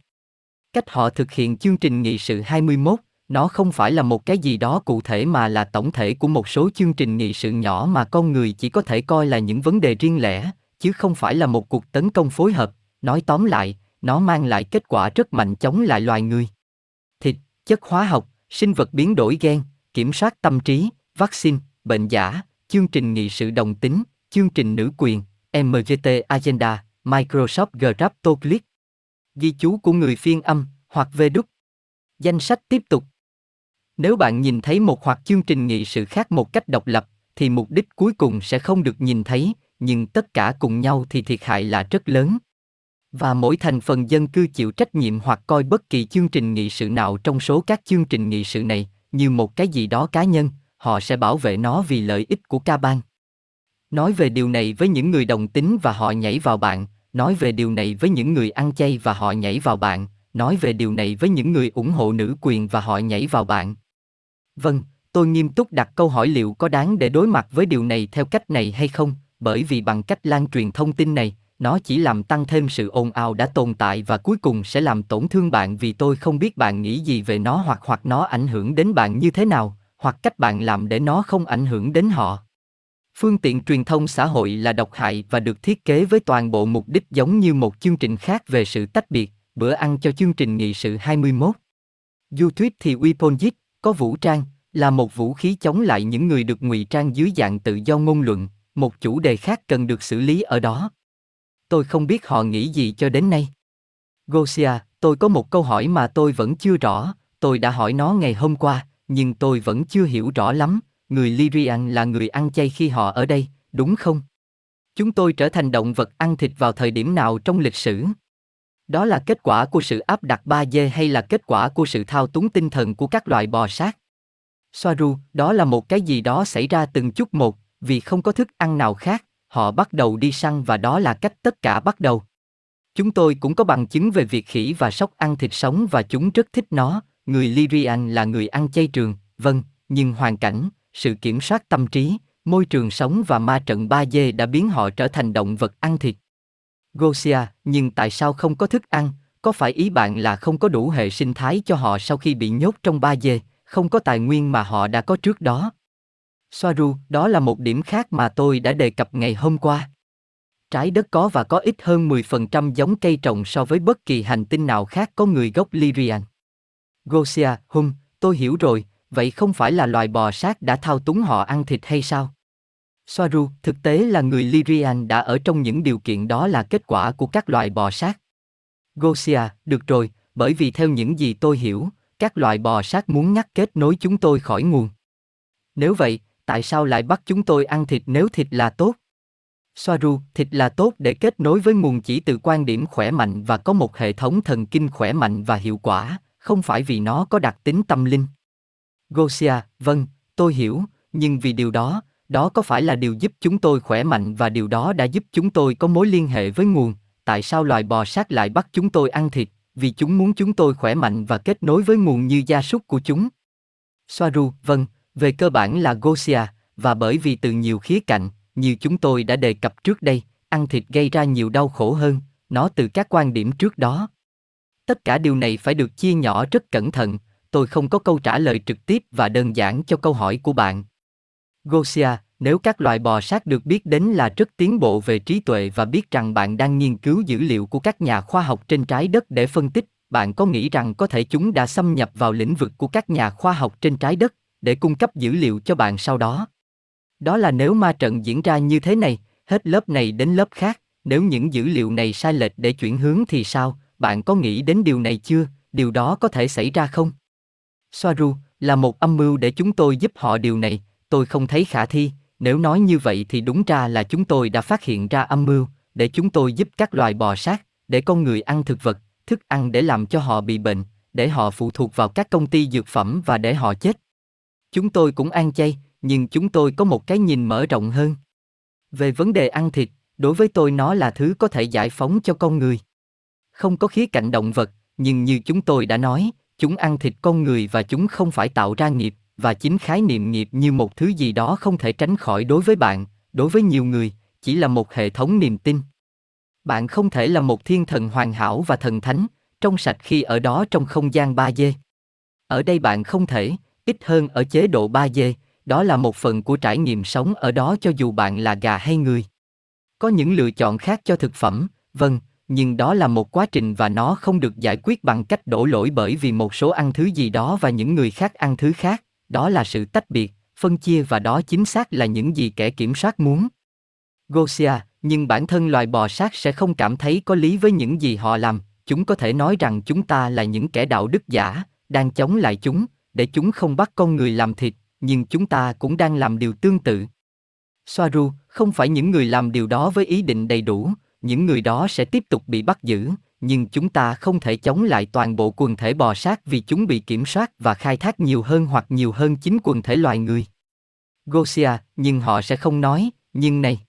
A: Cách họ thực hiện chương trình nghị sự 21, nó không phải là một cái gì đó cụ thể mà là tổng thể của một số chương trình nghị sự nhỏ mà con người chỉ có thể coi là những vấn đề riêng lẻ, chứ không phải là một cuộc tấn công phối hợp. Nói tóm lại, nó mang lại kết quả rất mạnh chống lại loài người. Thịt, chất hóa học, sinh vật biến đổi gen, kiểm soát tâm trí, vaccine, bệnh giả, chương trình nghị sự đồng tính, chương trình nữ quyền, MGT Agenda, Microsoft Grapto Click. Ghi chú của người phiên âm, hoặc về đúc. Danh sách tiếp tục. Nếu bạn nhìn thấy một hoặc chương trình nghị sự khác một cách độc lập, thì mục đích cuối cùng sẽ không được nhìn thấy, nhưng tất cả cùng nhau thì thiệt hại là rất lớn. Và mỗi thành phần dân cư chịu trách nhiệm hoặc coi bất kỳ chương trình nghị sự nào trong số các chương trình nghị sự này như một cái gì đó cá nhân, họ sẽ bảo vệ nó vì lợi ích của ca bang. Nói về điều này với những người đồng tính và họ nhảy vào bạn, nói về điều này với những người ăn chay và họ nhảy vào bạn, nói về điều này với những người ủng hộ nữ quyền và họ nhảy vào bạn. Vâng, tôi nghiêm túc đặt câu hỏi liệu có đáng để đối mặt với điều này theo cách này hay không, bởi vì bằng cách lan truyền thông tin này, nó chỉ làm tăng thêm sự ồn ào đã tồn tại và cuối cùng sẽ làm tổn thương bạn vì tôi không biết bạn nghĩ gì về nó hoặc hoặc nó ảnh hưởng đến bạn như thế nào, hoặc cách bạn làm để nó không ảnh hưởng đến họ. Phương tiện truyền thông xã hội là độc hại và được thiết kế với toàn bộ mục đích giống như một chương trình khác về sự tách biệt, bữa ăn cho chương trình nghị sự 21. Du thuyết thì Weaponjit, có vũ trang, là một vũ khí chống lại những người được ngụy trang dưới dạng tự do ngôn luận, một chủ đề khác cần được xử lý ở đó. Tôi không biết họ nghĩ gì cho đến nay. Gosia, tôi có một câu hỏi mà tôi vẫn chưa rõ, tôi đã hỏi nó ngày hôm qua, nhưng tôi vẫn chưa hiểu rõ lắm, người Lyrian là người ăn chay khi họ ở đây, đúng không? Chúng tôi trở thành động vật ăn thịt vào thời điểm nào trong lịch sử? Đó là kết quả của sự áp đặt ba dê hay là kết quả của sự thao túng tinh thần của các loài bò sát? Soaru, đó là một cái gì đó xảy ra từng chút một, vì không có thức ăn nào khác, họ bắt đầu đi săn và đó là cách tất cả bắt đầu. Chúng tôi cũng có bằng chứng về việc khỉ và sóc ăn thịt sống và chúng rất thích nó, người Lyrian là người ăn chay trường, vâng, nhưng hoàn cảnh, sự kiểm soát tâm trí, môi trường sống và ma trận ba dê đã biến họ trở thành động vật ăn thịt. Gosia, nhưng tại sao không có thức ăn? Có phải ý bạn là không có đủ hệ sinh thái cho họ sau khi bị nhốt trong ba dê, không có tài nguyên mà họ đã có trước đó? Soaru, đó là một điểm khác mà tôi đã đề cập ngày hôm qua. Trái đất có và có ít hơn 10% giống cây trồng so với bất kỳ hành tinh nào khác có người gốc Lyrian. Gosia, hum, tôi hiểu rồi, vậy không phải là loài bò sát đã thao túng họ ăn thịt hay sao? Soaru, thực tế là người Lyrian đã ở trong những điều kiện đó là kết quả của các loài bò sát. Gosia, được rồi, bởi vì theo những gì tôi hiểu, các loài bò sát muốn ngắt kết nối chúng tôi khỏi nguồn. Nếu vậy, tại sao lại bắt chúng tôi ăn thịt nếu thịt là tốt? Soaru, thịt là tốt để kết nối với nguồn chỉ từ quan điểm khỏe mạnh và có một hệ thống thần kinh khỏe mạnh và hiệu quả, không phải vì nó có đặc tính tâm linh. Gosia, vâng, tôi hiểu, nhưng vì điều đó, đó có phải là điều giúp chúng tôi khỏe mạnh và điều đó đã giúp chúng tôi có mối liên hệ với nguồn, tại sao loài bò sát lại bắt chúng tôi ăn thịt, vì chúng muốn chúng tôi khỏe mạnh và kết nối với nguồn như gia súc của chúng. Soaru, vâng, về cơ bản là Gosia, và bởi vì từ nhiều khía cạnh, như chúng tôi đã đề cập trước đây, ăn thịt gây ra nhiều đau khổ hơn, nó từ các quan điểm trước đó. Tất cả điều này phải được chia nhỏ rất cẩn thận, tôi không có câu trả lời trực tiếp và đơn giản cho câu hỏi của bạn. Gosia, nếu các loài bò sát được biết đến là rất tiến bộ về trí tuệ và biết rằng bạn đang nghiên cứu dữ liệu của các nhà khoa học trên trái đất để phân tích, bạn có nghĩ rằng có thể chúng đã xâm nhập vào lĩnh vực của các nhà khoa học trên trái đất để cung cấp dữ liệu cho bạn sau đó? Đó là nếu ma trận diễn ra như thế này, hết lớp này đến lớp khác, nếu những dữ liệu này sai lệch để chuyển hướng thì sao? Bạn có nghĩ đến điều này chưa? Điều đó có thể xảy ra không? Soaru, là một âm mưu để chúng tôi giúp họ điều này, tôi không thấy khả thi, nếu nói như vậy thì đúng ra là chúng tôi đã phát hiện ra âm mưu, để chúng tôi giúp các loài bò sát, để con người ăn thực vật, thức ăn để làm cho họ bị bệnh, để họ phụ thuộc vào các công ty dược phẩm và để họ chết. Chúng tôi cũng ăn chay, nhưng chúng tôi có một cái nhìn mở rộng hơn. Về vấn đề ăn thịt, đối với tôi nó là thứ có thể giải phóng cho con người. Không có khía cạnh động vật, nhưng như chúng tôi đã nói, chúng ăn thịt con người và chúng không phải tạo ra nghiệp, và chính khái niệm nghiệp như một thứ gì đó không thể tránh khỏi đối với bạn, đối với nhiều người, chỉ là một hệ thống niềm tin. Bạn không thể là một thiên thần hoàn hảo và thần thánh, trong sạch khi ở đó trong không gian 3D. Ở đây bạn không thể, ít hơn ở chế độ 3D, đó là một phần của trải nghiệm sống ở đó cho dù bạn là gà hay người. Có những lựa chọn khác cho thực phẩm, vâng, nhưng đó là một quá trình và nó không được giải quyết bằng cách đổ lỗi bởi vì một số ăn thứ gì đó và những người khác ăn thứ khác, đó là sự tách biệt, phân chia và đó chính xác là những gì kẻ kiểm soát muốn. Gosia, nhưng bản thân loài bò sát sẽ không cảm thấy có lý với những gì họ làm, chúng có thể nói rằng chúng ta là những kẻ đạo đức giả, đang chống lại chúng, để chúng không bắt con người làm thịt, nhưng chúng ta cũng đang làm điều tương tự. Soaru, không phải những người làm điều đó với ý định đầy đủ, những người đó sẽ tiếp tục bị bắt giữ, nhưng chúng ta không thể chống lại toàn bộ quần thể bò sát vì chúng bị kiểm soát và khai thác nhiều hơn hoặc nhiều hơn chính quần thể loài người. Gosia, nhưng họ sẽ không nói, nhưng này.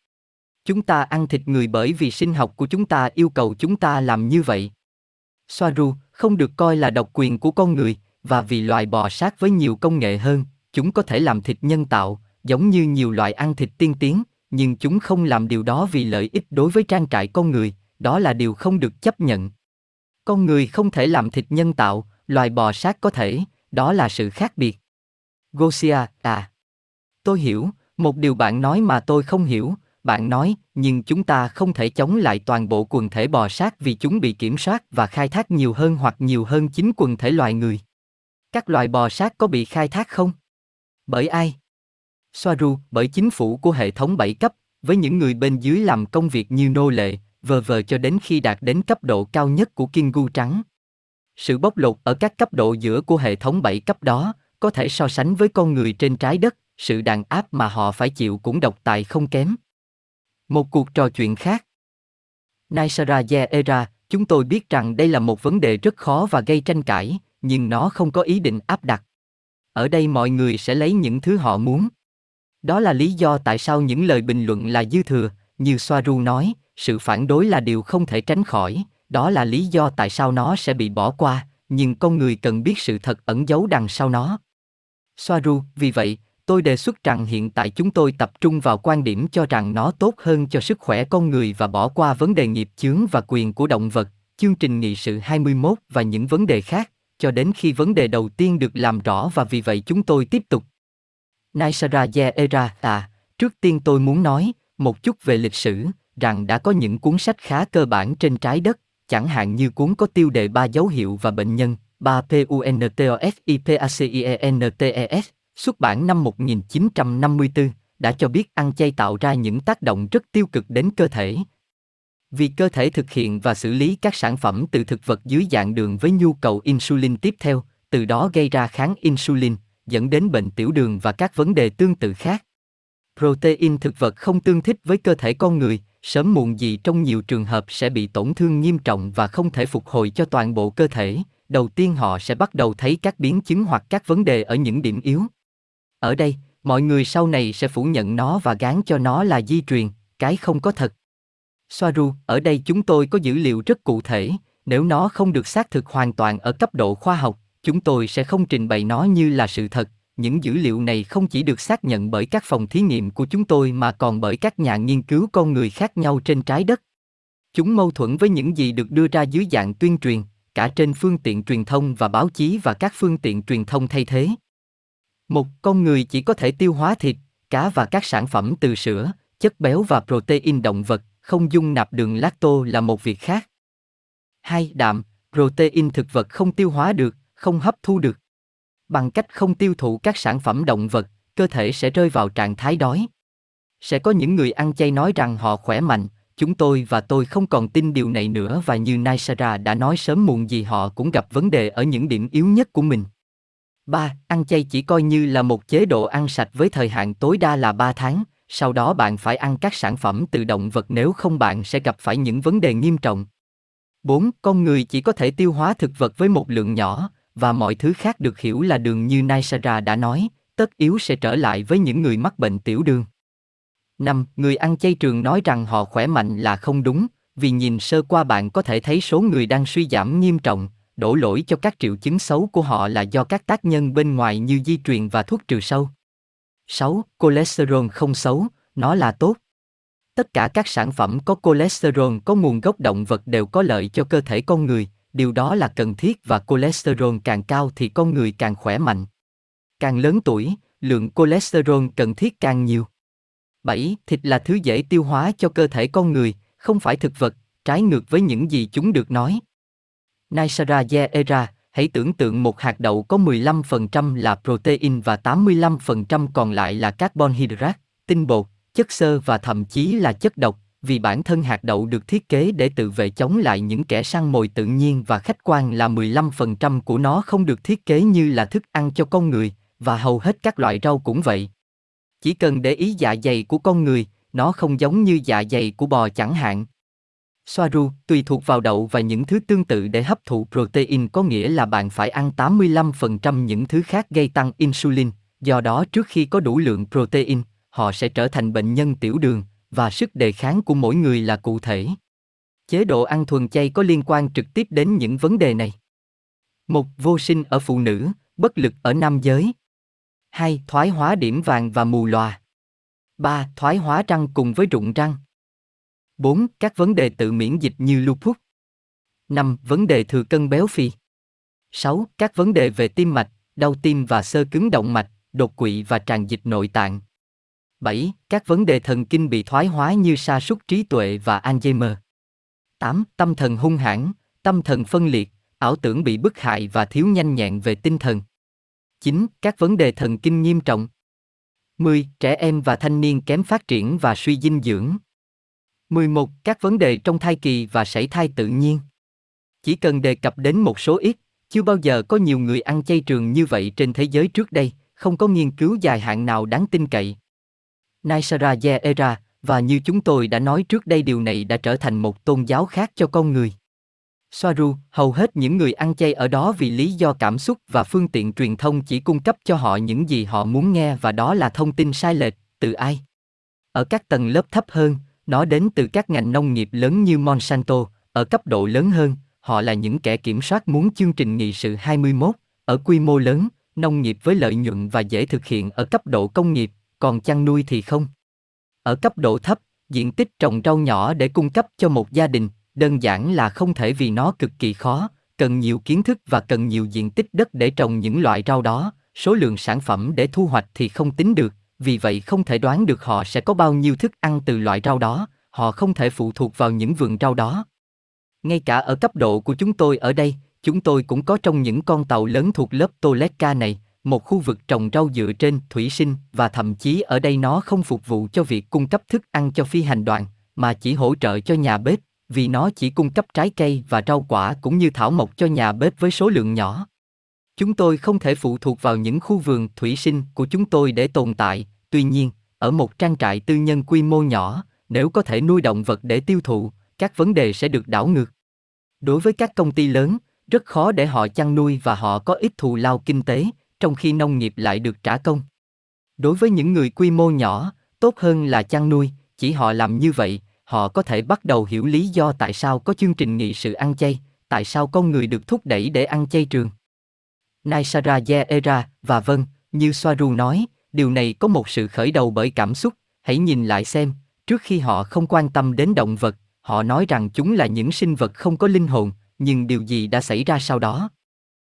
A: Chúng ta ăn thịt người bởi vì sinh học của chúng ta yêu cầu chúng ta làm như vậy. Soaru, không được coi là độc quyền của con người, và vì loài bò sát với nhiều công nghệ hơn, chúng có thể làm thịt nhân tạo, giống như nhiều loại ăn thịt tiên tiến, nhưng chúng không làm điều đó vì lợi ích đối với trang trại con người, đó là điều không được chấp nhận. Con người không thể làm thịt nhân tạo, loài bò sát có thể, đó là sự khác biệt. Gosia, à. Tôi hiểu, một điều bạn nói mà tôi không hiểu, bạn nói, nhưng chúng ta không thể chống lại toàn bộ quần thể bò sát vì chúng bị kiểm soát và khai thác nhiều hơn hoặc nhiều hơn chính quần thể loài người. Các loài bò sát có bị khai thác không? Bởi ai? Soaru, bởi chính phủ của hệ thống 7 cấp, với những người bên dưới làm công việc như nô lệ, vờ vờ cho đến khi đạt đến cấp độ cao nhất của Kingu trắng. Sự bóc lột ở các cấp độ giữa của hệ thống 7 cấp đó, có thể so sánh với con người trên trái đất, sự đàn áp mà họ phải chịu cũng độc tài không kém. Một cuộc trò chuyện khác. Naisara Era, chúng tôi biết rằng đây là một vấn đề rất khó và gây tranh cãi, nhưng nó không có ý định áp đặt. Ở đây mọi người sẽ lấy những thứ họ muốn. Đó là lý do tại sao những lời bình luận là dư thừa, như Soaru nói, sự phản đối là điều không thể tránh khỏi, đó là lý do tại sao nó sẽ bị bỏ qua, nhưng con người cần biết sự thật ẩn giấu đằng sau nó. Soaru, vì vậy, tôi đề xuất rằng hiện tại chúng tôi tập trung vào quan điểm cho rằng nó tốt hơn cho sức khỏe con người và bỏ qua vấn đề nghiệp chướng và quyền của động vật, chương trình nghị sự 21 và những vấn đề khác, cho đến khi vấn đề đầu tiên được làm rõ và vì vậy chúng tôi tiếp tục. Naisara Era à, trước tiên tôi muốn nói một chút về lịch sử, rằng đã có những cuốn sách khá cơ bản trên trái đất, chẳng hạn như cuốn có tiêu đề ba dấu hiệu và bệnh nhân, 3 PUNTOFIPACIENTES, xuất bản năm 1954, đã cho biết ăn chay tạo ra những tác động rất tiêu cực đến cơ thể. Vì cơ thể thực hiện và xử lý các sản phẩm từ thực vật dưới dạng đường với nhu cầu insulin tiếp theo, từ đó gây ra kháng insulin, dẫn đến bệnh tiểu đường và các vấn đề tương tự khác. Protein thực vật không tương thích với cơ thể con người, sớm muộn gì trong nhiều trường hợp sẽ bị tổn thương nghiêm trọng và không thể phục hồi cho toàn bộ cơ thể. Đầu tiên họ sẽ bắt đầu thấy các biến chứng hoặc các vấn đề ở những điểm yếu. Ở đây, mọi người sau này sẽ phủ nhận nó và gán cho nó là di truyền, cái không có thật. Soaru, ở đây chúng tôi có dữ liệu rất cụ thể, nếu nó không được xác thực hoàn toàn ở cấp độ khoa học, chúng tôi sẽ không trình bày nó như là sự thật. Những dữ liệu này không chỉ được xác nhận bởi các phòng thí nghiệm của chúng tôi mà còn bởi các nhà nghiên cứu con người khác nhau trên trái đất. Chúng mâu thuẫn với những gì được đưa ra dưới dạng tuyên truyền, cả trên phương tiện truyền thông và báo chí và các phương tiện truyền thông thay thế. Một con người chỉ có thể tiêu hóa thịt, cá và các sản phẩm từ sữa, chất béo và protein động vật, không dung nạp đường lacto là một việc khác. Hai, đạm, protein thực vật không tiêu hóa được, không hấp thu được. Bằng cách không tiêu thụ các sản phẩm động vật, cơ thể sẽ rơi vào trạng thái đói. Sẽ có những người ăn chay nói rằng họ khỏe mạnh, chúng tôi và tôi không còn tin điều này nữa và như Naisara đã nói sớm muộn gì họ cũng gặp vấn đề ở những điểm yếu nhất của mình. 3. Ăn chay chỉ coi như là một chế độ ăn sạch với thời hạn tối đa là 3 tháng, sau đó bạn phải ăn các sản phẩm từ động vật nếu không bạn sẽ gặp phải những vấn đề nghiêm trọng. 4. Con người chỉ có thể tiêu hóa thực vật với một lượng nhỏ, và mọi thứ khác được hiểu là đường như Naisara đã nói, tất yếu sẽ trở lại với những người mắc bệnh tiểu đường. 5. Người ăn chay trường nói rằng họ khỏe mạnh là không đúng, vì nhìn sơ qua bạn có thể thấy số người đang suy giảm nghiêm trọng, đổ lỗi cho các triệu chứng xấu của họ là do các tác nhân bên ngoài như di truyền và thuốc trừ sâu. 6. Cholesterol không xấu, nó là tốt. Tất cả các sản phẩm có cholesterol có nguồn gốc động vật đều có lợi cho cơ thể con người, điều đó là cần thiết và cholesterol càng cao thì con người càng khỏe mạnh. Càng lớn tuổi, lượng cholesterol cần thiết càng nhiều. 7. Thịt là thứ dễ tiêu hóa cho cơ thể con người, không phải thực vật, trái ngược với những gì chúng được nói. Naisara Era, hãy tưởng tượng một hạt đậu có 15% là protein và 85% còn lại là carbon hydrate, tinh bột, chất xơ và thậm chí là chất độc, vì bản thân hạt đậu được thiết kế để tự vệ chống lại những kẻ săn mồi tự nhiên và khách quan là 15% của nó không được thiết kế như là thức ăn cho con người, và hầu hết các loại rau cũng vậy. Chỉ cần để ý dạ dày của con người, nó không giống như dạ dày của bò chẳng hạn. Soaru tùy thuộc vào đậu và những thứ tương tự để hấp thụ protein có nghĩa là bạn phải ăn 85% những thứ khác gây tăng insulin, do đó trước khi có đủ lượng protein, họ sẽ trở thành bệnh nhân tiểu đường, và sức đề kháng của mỗi người là cụ thể. Chế độ ăn thuần chay có liên quan trực tiếp đến những vấn đề này. Một, vô sinh ở phụ nữ, bất lực ở nam giới. 2. Thoái hóa điểm vàng và mù lòa. 3. Thoái hóa răng cùng với rụng răng. 4. Các vấn đề tự miễn dịch như lupus. 5. Vấn đề thừa cân béo phì. 6. Các vấn đề về tim mạch, đau tim và sơ cứng động mạch, đột quỵ và tràn dịch nội tạng. 7. Các vấn đề thần kinh bị thoái hóa như sa sút trí tuệ và Alzheimer. 8. Tâm thần hung hãn, tâm thần phân liệt, ảo tưởng bị bức hại và thiếu nhanh nhẹn về tinh thần. 9. Các vấn đề thần kinh nghiêm trọng. 10. Trẻ em và thanh niên kém phát triển và suy dinh dưỡng. 11. Các vấn đề trong thai kỳ và sảy thai tự nhiên. Chỉ cần đề cập đến một số ít, chưa bao giờ có nhiều người ăn chay trường như vậy trên thế giới trước đây, không có nghiên cứu dài hạn nào đáng tin cậy. Naisara Era, và như chúng tôi đã nói trước đây điều này đã trở thành một tôn giáo khác cho con người. Soaru, hầu hết những người ăn chay ở đó vì lý do cảm xúc và phương tiện truyền thông chỉ cung cấp cho họ những gì họ muốn nghe và đó là thông tin sai lệch, từ ai. Ở các tầng lớp thấp hơn, nó đến từ các ngành nông nghiệp lớn như Monsanto, ở cấp độ lớn hơn, họ là những kẻ kiểm soát muốn chương trình nghị sự 21, ở quy mô lớn, nông nghiệp với lợi nhuận và dễ thực hiện ở cấp độ công nghiệp, còn chăn nuôi thì không. Ở cấp độ thấp, diện tích trồng rau nhỏ để cung cấp cho một gia đình, đơn giản là không thể vì nó cực kỳ khó, cần nhiều kiến thức và cần nhiều diện tích đất để trồng những loại rau đó, số lượng sản phẩm để thu hoạch thì không tính được, vì vậy không thể đoán được họ sẽ có bao nhiêu thức ăn từ loại rau đó, họ không thể phụ thuộc vào những vườn rau đó. Ngay cả ở cấp độ của chúng tôi ở đây, chúng tôi cũng có trong những con tàu lớn thuộc lớp Toleka này, một khu vực trồng rau dựa trên thủy sinh và thậm chí ở đây nó không phục vụ cho việc cung cấp thức ăn cho phi hành đoàn, mà chỉ hỗ trợ cho nhà bếp, vì nó chỉ cung cấp trái cây và rau quả cũng như thảo mộc cho nhà bếp với số lượng nhỏ. Chúng tôi không thể phụ thuộc vào những khu vườn thủy sinh của chúng tôi để tồn tại, tuy nhiên, ở một trang trại tư nhân quy mô nhỏ, nếu có thể nuôi động vật để tiêu thụ, các vấn đề sẽ được đảo ngược. Đối với các công ty lớn, rất khó để họ chăn nuôi và họ có ít thù lao kinh tế, trong khi nông nghiệp lại được trả công. Đối với những người quy mô nhỏ, tốt hơn là chăn nuôi, chỉ họ làm như vậy, họ có thể bắt đầu hiểu lý do tại sao có chương trình nghị sự ăn chay, tại sao con người được thúc đẩy để ăn chay trường. Naisara Yeera và vâng, như Soaru nói, điều này có một sự khởi đầu bởi cảm xúc, hãy nhìn lại xem, trước khi họ không quan tâm đến động vật, họ nói rằng chúng là những sinh vật không có linh hồn, nhưng điều gì đã xảy ra sau đó?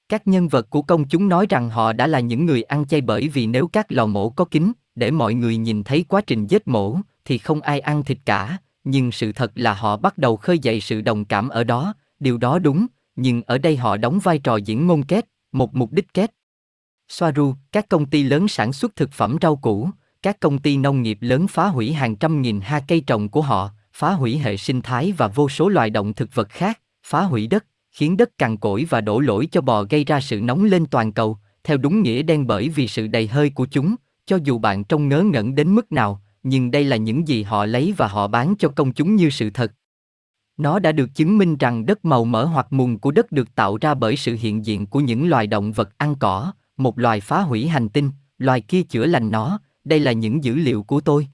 A: Các nhân vật của công chúng nói rằng họ đã là những người ăn chay bởi vì nếu các lò mổ có kính, để mọi người nhìn thấy quá trình giết mổ, thì không ai ăn thịt cả, nhưng sự thật là họ bắt đầu khơi dậy sự đồng cảm ở đó, điều đó đúng, nhưng ở đây họ đóng vai trò diễn ngôn kết, một mục đích kết. Soaru, các công ty lớn sản xuất thực phẩm rau củ, các công ty nông nghiệp lớn phá hủy hàng trăm nghìn ha cây trồng của họ, phá hủy hệ sinh thái và vô số loài động thực vật khác, phá hủy đất, khiến đất cằn cỗi và đổ lỗi cho bò gây ra sự nóng lên toàn cầu, theo đúng nghĩa đen bởi vì sự đầy hơi của chúng, cho dù bạn trông ngớ ngẩn đến mức nào, nhưng đây là những gì họ lấy và họ bán cho công chúng như sự thật. Nó đã được chứng minh rằng đất màu mỡ hoặc mùn của đất được tạo ra bởi sự hiện diện của những loài động vật ăn cỏ, một loài phá hủy hành tinh, loài kia chữa lành nó, đây là những dữ liệu của tôi.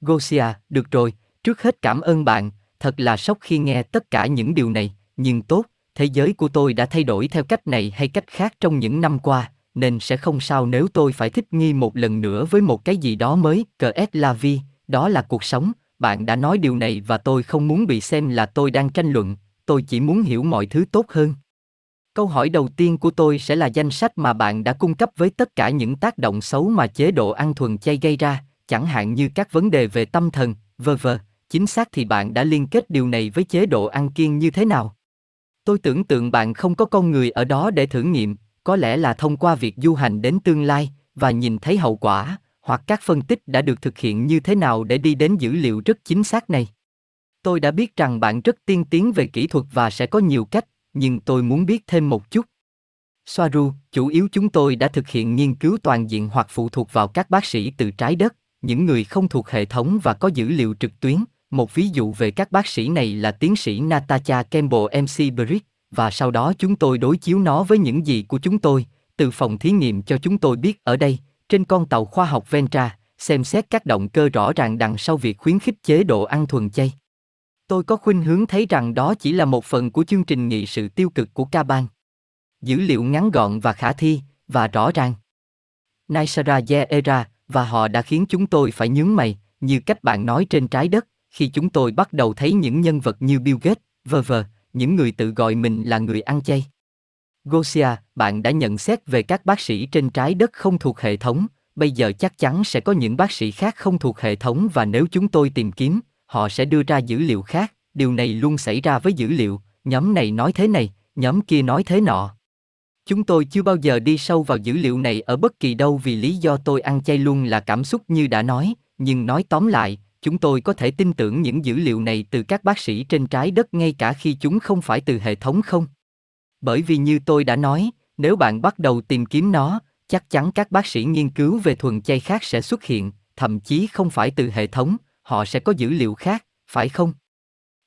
A: Gosia, được rồi, trước hết cảm ơn bạn, thật là sốc khi nghe tất cả những điều này, nhưng tốt, thế giới của tôi đã thay đổi theo cách này hay cách khác trong những năm qua, nên sẽ không sao nếu tôi phải thích nghi một lần nữa với một cái gì đó mới. Cờ la vi, đó là cuộc sống, bạn đã nói điều này và tôi không muốn bị xem là tôi đang tranh luận, tôi chỉ muốn hiểu mọi thứ tốt hơn. Câu hỏi đầu tiên của tôi sẽ là danh sách mà bạn đã cung cấp với tất cả những tác động xấu mà chế độ ăn thuần chay gây ra, chẳng hạn như các vấn đề về tâm thần, v.v. chính xác thì bạn đã liên kết điều này với chế độ ăn kiêng như thế nào? Tôi tưởng tượng bạn không có con người ở đó để thử nghiệm, có lẽ là thông qua việc du hành đến tương lai và nhìn thấy hậu quả, hoặc các phân tích đã được thực hiện như thế nào để đi đến dữ liệu rất chính xác này. Tôi đã biết rằng bạn rất tiên tiến về kỹ thuật và sẽ có nhiều cách, nhưng tôi muốn biết thêm một chút. Soaru, chủ yếu chúng tôi đã thực hiện nghiên cứu toàn diện hoặc phụ thuộc vào các bác sĩ từ trái đất, những người không thuộc hệ thống và có dữ liệu trực tuyến. Một ví dụ về các bác sĩ này là tiến sĩ Natasha Campbell MC Brick, và sau đó chúng tôi đối chiếu nó với những gì của chúng tôi, từ phòng thí nghiệm cho chúng tôi biết ở đây, trên con tàu khoa học Ventra, xem xét các động cơ rõ ràng đằng sau việc khuyến khích chế độ ăn thuần chay. Tôi có khuynh hướng thấy rằng đó chỉ là một phần của chương trình nghị sự tiêu cực của Caban. Dữ liệu ngắn gọn và khả thi, và rõ ràng. Naisara Yeera, và họ đã khiến chúng tôi phải nhướng mày, như cách bạn nói trên trái đất, khi chúng tôi bắt đầu thấy những nhân vật như Bill Gates, vờ vờ, những người tự gọi mình là người ăn chay. Gosia, bạn đã nhận xét về các bác sĩ trên trái đất không thuộc hệ thống, bây giờ chắc chắn sẽ có những bác sĩ khác không thuộc hệ thống và nếu chúng tôi tìm kiếm, họ sẽ đưa ra dữ liệu khác, điều này luôn xảy ra với dữ liệu, nhóm này nói thế này, nhóm kia nói thế nọ. Chúng tôi chưa bao giờ đi sâu vào dữ liệu này ở bất kỳ đâu vì lý do tôi ăn chay luôn là cảm xúc như đã nói, nhưng nói tóm lại, chúng tôi có thể tin tưởng những dữ liệu này từ các bác sĩ trên trái đất ngay cả khi chúng không phải từ hệ thống không? Bởi vì như tôi đã nói, nếu bạn bắt đầu tìm kiếm nó, chắc chắn các bác sĩ nghiên cứu về thuần chay khác sẽ xuất hiện, thậm chí không phải từ hệ thống, họ sẽ có dữ liệu khác, phải không?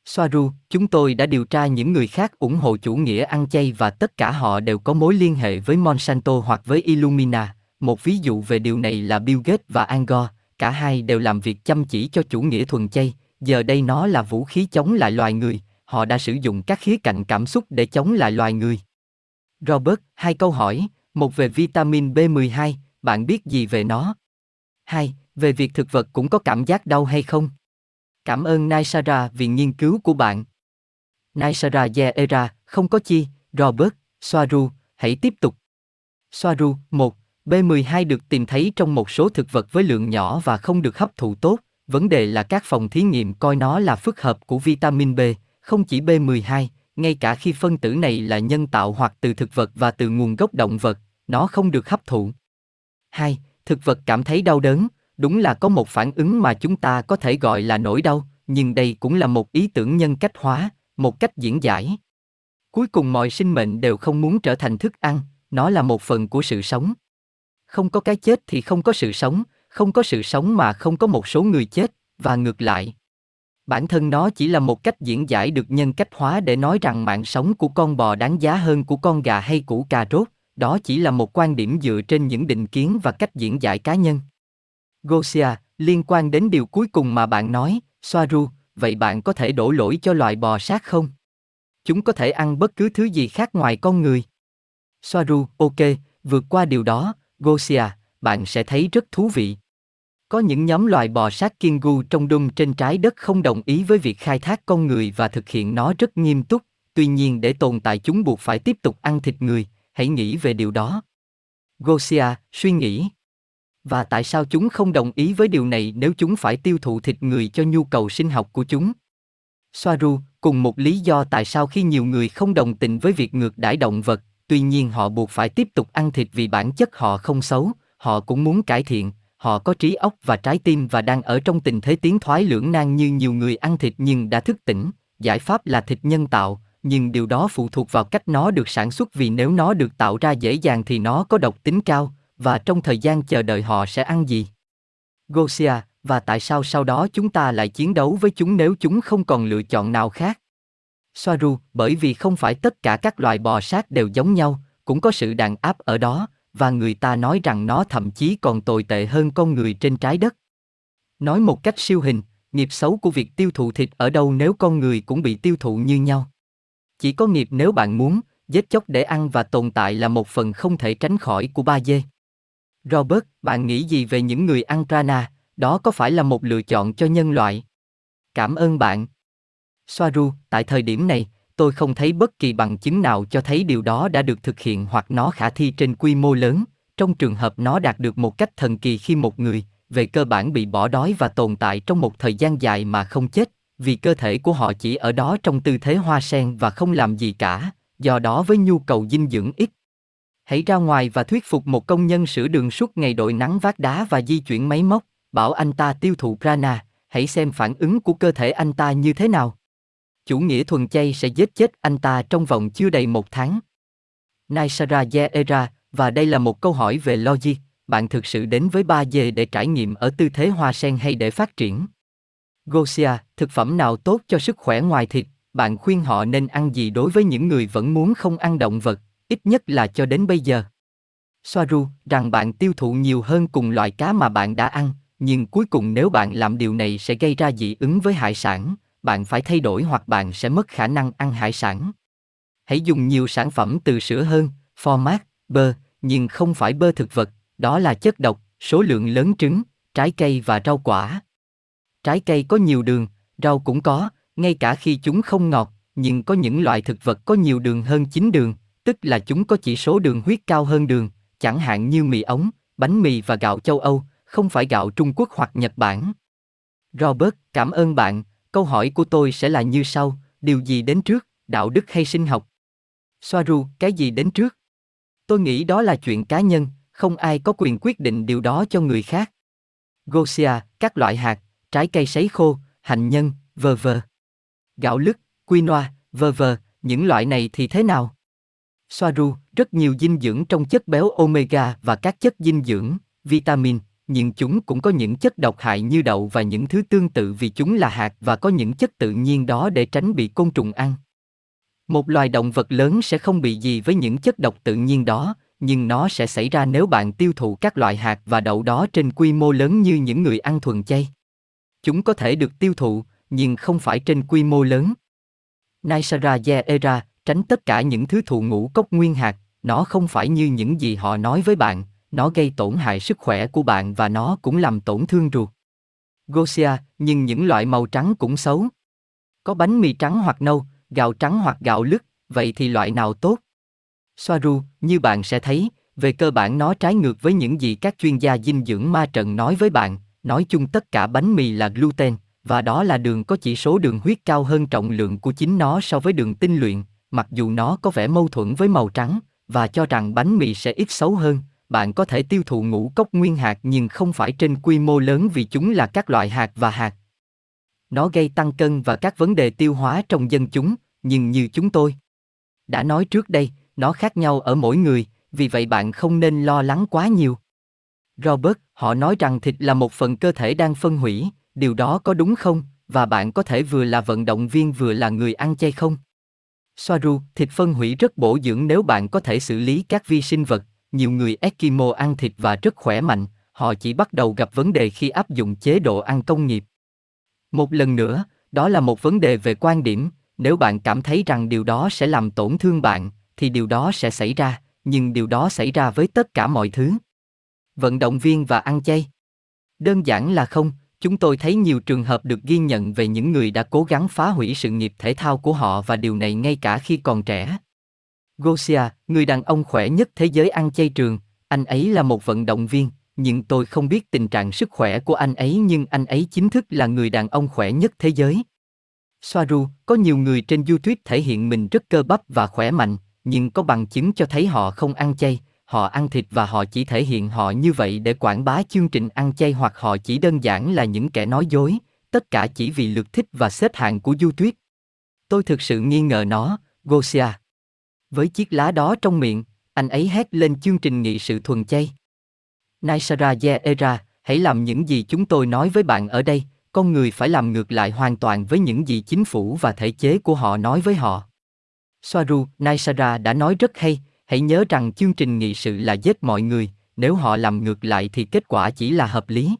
A: Soaru, chúng tôi đã điều tra những người khác ủng hộ chủ nghĩa ăn chay và tất cả họ đều có mối liên hệ với Monsanto hoặc với Illumina. Một ví dụ về điều này là Bill Gates và Angor, cả hai đều làm việc chăm chỉ cho chủ nghĩa thuần chay, giờ đây nó là vũ khí chống lại loài người, họ đã sử dụng các khía cạnh cảm xúc để chống lại loài người. Robert, hai câu hỏi, một về vitamin B12, bạn biết gì về nó? Hai, về việc thực vật cũng có cảm giác đau hay không? Cảm ơn Naisara vì nghiên cứu của bạn. Naisara Yeera, không có chi, Robert, Soaru, hãy tiếp tục. Soaru, 1. B12 được tìm thấy trong một số thực vật với lượng nhỏ và không được hấp thụ tốt. Vấn đề là các phòng thí nghiệm coi nó là phức hợp của vitamin B, không chỉ B12, ngay cả khi phân tử này là nhân tạo hoặc từ thực vật và từ nguồn gốc động vật, nó không được hấp thụ. 2. Thực vật cảm thấy đau đớn, đúng là có một phản ứng mà chúng ta có thể gọi là nỗi đau, nhưng đây cũng là một ý tưởng nhân cách hóa, một cách diễn giải. Cuối cùng mọi sinh mệnh đều không muốn trở thành thức ăn, nó là một phần của sự sống. Không có cái chết thì không có sự sống, không có sự sống mà không có một số người chết, và ngược lại. Bản thân nó chỉ là một cách diễn giải được nhân cách hóa để nói rằng mạng sống của con bò đáng giá hơn của con gà hay củ cà rốt, đó chỉ là một quan điểm dựa trên những định kiến và cách diễn giải cá nhân. Gosia, liên quan đến điều cuối cùng mà bạn nói, Soaru, vậy bạn có thể đổ lỗi cho loài bò sát không? Chúng có thể ăn bất cứ thứ gì khác ngoài con người. Soaru, ok, vượt qua điều đó, Gosia, bạn sẽ thấy rất thú vị. Có những nhóm loài bò sát kiên gu trong đung trên trái đất không đồng ý với việc khai thác con người và thực hiện nó rất nghiêm túc, tuy nhiên để tồn tại chúng buộc phải tiếp tục ăn thịt người, hãy nghĩ về điều đó. Gosia, suy nghĩ. Và tại sao chúng không đồng ý với điều này nếu chúng phải tiêu thụ thịt người cho nhu cầu sinh học của chúng? Soaru, cùng một lý do tại sao khi nhiều người không đồng tình với việc ngược đãi động vật, tuy nhiên họ buộc phải tiếp tục ăn thịt vì bản chất họ không xấu, họ cũng muốn cải thiện, họ có trí óc và trái tim và đang ở trong tình thế tiến thoái lưỡng nan như nhiều người ăn thịt nhưng đã thức tỉnh. Giải pháp là thịt nhân tạo, nhưng điều đó phụ thuộc vào cách nó được sản xuất vì nếu nó được tạo ra dễ dàng thì nó có độc tính cao, và trong thời gian chờ đợi họ sẽ ăn gì. Gosia, và tại sao sau đó chúng ta lại chiến đấu với chúng nếu chúng không còn lựa chọn nào khác? Soaru, bởi vì không phải tất cả các loài bò sát đều giống nhau, cũng có sự đàn áp ở đó, và người ta nói rằng nó thậm chí còn tồi tệ hơn con người trên trái đất. Nói một cách siêu hình, nghiệp xấu của việc tiêu thụ thịt ở đâu nếu con người cũng bị tiêu thụ như nhau. Chỉ có nghiệp nếu bạn muốn, giết chóc để ăn và tồn tại là một phần không thể tránh khỏi của ba dê. Robert, bạn nghĩ gì về những người ăn prana, đó có phải là một lựa chọn cho nhân loại? Cảm ơn bạn. Soaru, tại thời điểm này, tôi không thấy bất kỳ bằng chứng nào cho thấy điều đó đã được thực hiện hoặc nó khả thi trên quy mô lớn, trong trường hợp nó đạt được một cách thần kỳ khi một người, về cơ bản bị bỏ đói và tồn tại trong một thời gian dài mà không chết, vì cơ thể của họ chỉ ở đó trong tư thế hoa sen và không làm gì cả, do đó với nhu cầu dinh dưỡng ít. Hãy ra ngoài và thuyết phục một công nhân sửa đường suốt ngày đội nắng vác đá và di chuyển máy móc, bảo anh ta tiêu thụ prana, hãy xem phản ứng của cơ thể anh ta như thế nào. Chủ nghĩa thuần chay sẽ giết chết anh ta trong vòng chưa đầy một tháng. Naisara Era, và đây là một câu hỏi về logic, bạn thực sự đến với ba dê để trải nghiệm ở tư thế hoa sen hay để phát triển? Gosia, thực phẩm nào tốt cho sức khỏe ngoài thịt, bạn khuyên họ nên ăn gì đối với những người vẫn muốn không ăn động vật, ít nhất là cho đến bây giờ? Soaru, rằng bạn tiêu thụ nhiều hơn cùng loại cá mà bạn đã ăn, nhưng cuối cùng nếu bạn làm điều này sẽ gây ra dị ứng với hải sản, bạn phải thay đổi hoặc bạn sẽ mất khả năng ăn hải sản. Hãy dùng nhiều sản phẩm từ sữa hơn, format, bơ, nhưng không phải bơ thực vật, đó là chất độc, số lượng lớn trứng, trái cây và rau quả. Trái cây có nhiều đường, rau cũng có, ngay cả khi chúng không ngọt, nhưng có những loại thực vật có nhiều đường hơn chính đường, tức là chúng có chỉ số đường huyết cao hơn đường, chẳng hạn như mì ống, bánh mì và gạo châu Âu, không phải gạo Trung Quốc hoặc Nhật Bản. Robert, cảm ơn bạn, câu hỏi của tôi sẽ là như sau, điều gì đến trước, đạo đức hay sinh học? Soaru, cái gì đến trước? Tôi nghĩ đó là chuyện cá nhân, không ai có quyền quyết định điều đó cho người khác. Gosia, các loại hạt, trái cây sấy khô, hành nhân, vờ vờ. Gạo lứt, quinoa, vờ vờ, những loại này thì thế nào? Soaru, rất nhiều dinh dưỡng trong chất béo omega và các chất dinh dưỡng, vitamin, nhưng chúng cũng có những chất độc hại như đậu và những thứ tương tự vì chúng là hạt và có những chất tự nhiên đó để tránh bị côn trùng ăn. Một loài động vật lớn sẽ không bị gì với những chất độc tự nhiên đó, nhưng nó sẽ xảy ra nếu bạn tiêu thụ các loại hạt và đậu đó trên quy mô lớn như những người ăn thuần chay. Chúng có thể được tiêu thụ, nhưng không phải trên quy mô lớn. Naisara Era, tránh tất cả những thứ thụ ngũ cốc nguyên hạt, nó không phải như những gì họ nói với bạn, nó gây tổn hại sức khỏe của bạn và nó cũng làm tổn thương ruột. Gosia, nhưng những loại màu trắng cũng xấu. Có bánh mì trắng hoặc nâu, gạo trắng hoặc gạo lứt, vậy thì loại nào tốt? Soaru, như bạn sẽ thấy, về cơ bản nó trái ngược với những gì các chuyên gia dinh dưỡng ma trận nói với bạn, nói chung tất cả bánh mì là gluten, và đó là đường có chỉ số đường huyết cao hơn trọng lượng của chính nó so với đường tinh luyện, mặc dù nó có vẻ mâu thuẫn với màu trắng, và cho rằng bánh mì sẽ ít xấu hơn, bạn có thể tiêu thụ ngũ cốc nguyên hạt nhưng không phải trên quy mô lớn vì chúng là các loại hạt và hạt. Nó gây tăng cân và các vấn đề tiêu hóa trong dân chúng, nhưng như chúng tôi đã nói trước đây, nó khác nhau ở mỗi người, vì vậy bạn không nên lo lắng quá nhiều. Robert, họ nói rằng thịt là một phần cơ thể đang phân hủy, điều đó có đúng không? Và bạn có thể vừa là vận động viên vừa là người ăn chay không? Soaru, thịt phân hủy rất bổ dưỡng nếu bạn có thể xử lý các vi sinh vật. Nhiều người Eskimo ăn thịt và rất khỏe mạnh, họ chỉ bắt đầu gặp vấn đề khi áp dụng chế độ ăn công nghiệp. Một lần nữa, đó là một vấn đề về quan điểm, nếu bạn cảm thấy rằng điều đó sẽ làm tổn thương bạn, thì điều đó sẽ xảy ra, nhưng điều đó xảy ra với tất cả mọi thứ. Vận động viên và ăn chay. Đơn giản là không, chúng tôi thấy nhiều trường hợp được ghi nhận về những người đã cố gắng phá hủy sự nghiệp thể thao của họ và điều này ngay cả khi còn trẻ. Gosia, người đàn ông khỏe nhất thế giới ăn chay trường, anh ấy là một vận động viên, nhưng tôi không biết tình trạng sức khỏe của anh ấy nhưng anh ấy chính thức là người đàn ông khỏe nhất thế giới. Soaru, có nhiều người trên YouTube thể hiện mình rất cơ bắp và khỏe mạnh, nhưng có bằng chứng cho thấy họ không ăn chay, họ ăn thịt và họ chỉ thể hiện họ như vậy để quảng bá chương trình ăn chay hoặc họ chỉ đơn giản là những kẻ nói dối, tất cả chỉ vì lượt thích và xếp hạng của du tuyết. Tôi thực sự nghi ngờ nó, Gosia. Với chiếc lá đó trong miệng, anh ấy hét lên chương trình nghị sự thuần chay. Naisara Era, hãy làm những gì chúng tôi nói với bạn ở đây, con người phải làm ngược lại hoàn toàn với những gì chính phủ và thể chế của họ nói với họ. Soaru, Naisara đã nói rất hay, hãy nhớ rằng chương trình nghị sự là giết mọi người, nếu họ làm ngược lại thì kết quả chỉ là hợp lý.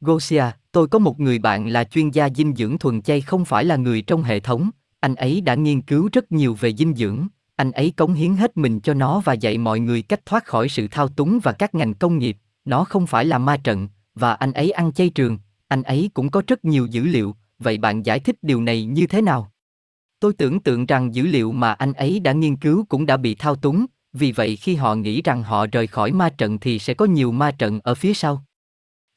A: Gosia, tôi có một người bạn là chuyên gia dinh dưỡng thuần chay không phải là người trong hệ thống, anh ấy đã nghiên cứu rất nhiều về dinh dưỡng, anh ấy cống hiến hết mình cho nó và dạy mọi người cách thoát khỏi sự thao túng và các ngành công nghiệp, nó không phải là ma trận, và anh ấy ăn chay trường, anh ấy cũng có rất nhiều dữ liệu, vậy bạn giải thích điều này như thế nào? Tôi tưởng tượng rằng dữ liệu mà anh ấy đã nghiên cứu cũng đã bị thao túng, vì vậy khi họ nghĩ rằng họ rời khỏi ma trận thì sẽ có nhiều ma trận ở phía sau.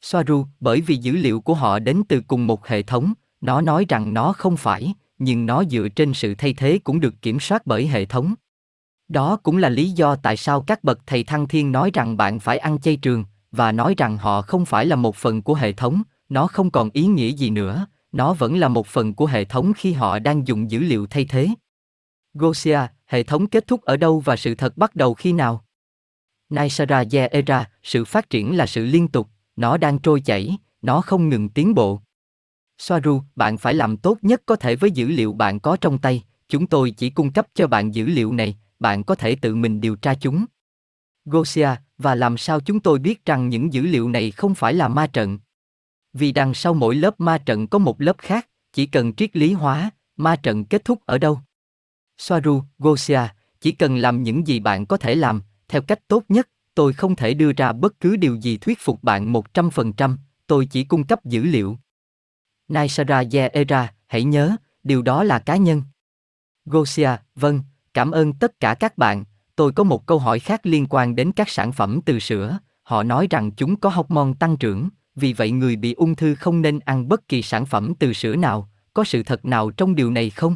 A: Soaru, bởi vì dữ liệu của họ đến từ cùng một hệ thống, nó nói rằng nó không phải, nhưng nó dựa trên sự thay thế cũng được kiểm soát bởi hệ thống. Đó cũng là lý do tại sao các bậc thầy thăng thiên nói rằng bạn phải ăn chay trường, và nói rằng họ không phải là một phần của hệ thống, nó không còn ý nghĩa gì nữa, nó vẫn là một phần của hệ thống khi họ đang dùng dữ liệu thay thế. Gosia, hệ thống kết thúc ở đâu và sự thật bắt đầu khi nào? Naisara Era, sự phát triển là sự liên tục, nó đang trôi chảy, nó không ngừng tiến bộ. Soaru, bạn phải làm tốt nhất có thể với dữ liệu bạn có trong tay, chúng tôi chỉ cung cấp cho bạn dữ liệu này, bạn có thể tự mình điều tra chúng. Gosia, và làm sao chúng tôi biết rằng những dữ liệu này không phải là ma trận? Vì đằng sau mỗi lớp ma trận có một lớp khác, chỉ cần triết lý hóa, ma trận kết thúc ở đâu? Soaru, Gosia, chỉ cần làm những gì bạn có thể làm, theo cách tốt nhất, tôi không thể đưa ra bất cứ điều gì thuyết phục bạn 100%, tôi chỉ cung cấp dữ liệu. Naisara Era, hãy nhớ, điều đó là cá nhân. Gosia, vâng, cảm ơn tất cả các bạn, tôi có một câu hỏi khác liên quan đến các sản phẩm từ sữa, họ nói rằng chúng có hormone tăng trưởng, vì vậy người bị ung thư không nên ăn bất kỳ sản phẩm từ sữa nào, có sự thật nào trong điều này không?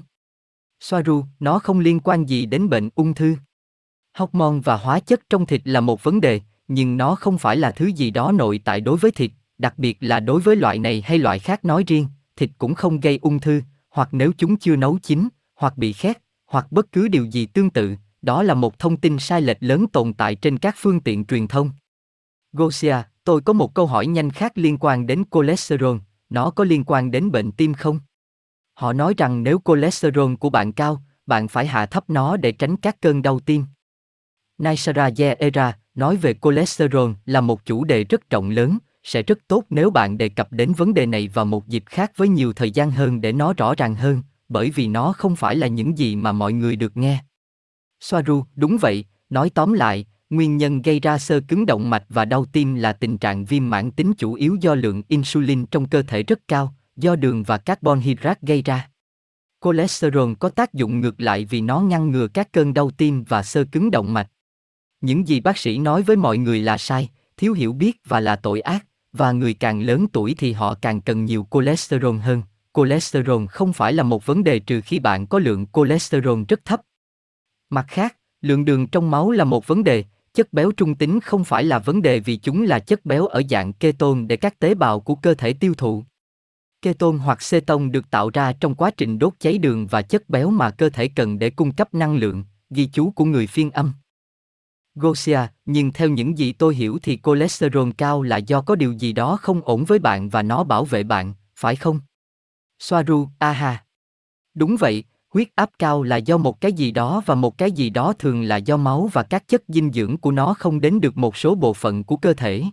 A: Soaru, nó không liên quan gì đến bệnh ung thư. Hormone và hóa chất trong thịt là một vấn đề, nhưng nó không phải là thứ gì đó nội tại đối với thịt, đặc biệt là đối với loại này hay loại khác nói riêng, thịt cũng không gây ung thư, hoặc nếu chúng chưa nấu chín, hoặc bị khét, hoặc bất cứ điều gì tương tự, đó là một thông tin sai lệch lớn tồn tại trên các phương tiện truyền thông. Gosia, tôi có một câu hỏi nhanh khác liên quan đến cholesterol, nó có liên quan đến bệnh tim không? Họ nói rằng nếu cholesterol của bạn cao, bạn phải hạ thấp nó để tránh các cơn đau tim. Naisara Era nói về cholesterol là một chủ đề rất rộng lớn, sẽ rất tốt nếu bạn đề cập đến vấn đề này vào một dịp khác với nhiều thời gian hơn để nó rõ ràng hơn, bởi vì nó không phải là những gì mà mọi người được nghe. Soaru, đúng vậy, nói tóm lại, nguyên nhân gây ra sơ cứng động mạch và đau tim là tình trạng viêm mãn tính chủ yếu do lượng insulin trong cơ thể rất cao, do đường và carbon hydrate gây ra. Cholesterol có tác dụng ngược lại vì nó ngăn ngừa các cơn đau tim và sơ cứng động mạch. Những gì bác sĩ nói với mọi người là sai, thiếu hiểu biết và là tội ác, và người càng lớn tuổi thì họ càng cần nhiều cholesterol hơn. Cholesterol không phải là một vấn đề trừ khi bạn có lượng cholesterol rất thấp. Mặt khác, lượng đường trong máu là một vấn đề, chất béo trung tính không phải là vấn đề vì chúng là chất béo ở dạng ketone để các tế bào của cơ thể tiêu thụ. Ketone hoặc ceton được tạo ra trong quá trình đốt cháy đường và chất béo mà cơ thể cần để cung cấp năng lượng, ghi chú của người phiên âm. Gosia, nhưng theo những gì tôi hiểu thì cholesterol cao là do có điều gì đó không ổn với bạn và nó bảo vệ bạn, phải không? Soaru, aha. Đúng vậy, huyết áp cao là do một cái gì đó và một cái gì đó thường là do máu và các chất dinh dưỡng của nó không đến được một số bộ phận của cơ thể.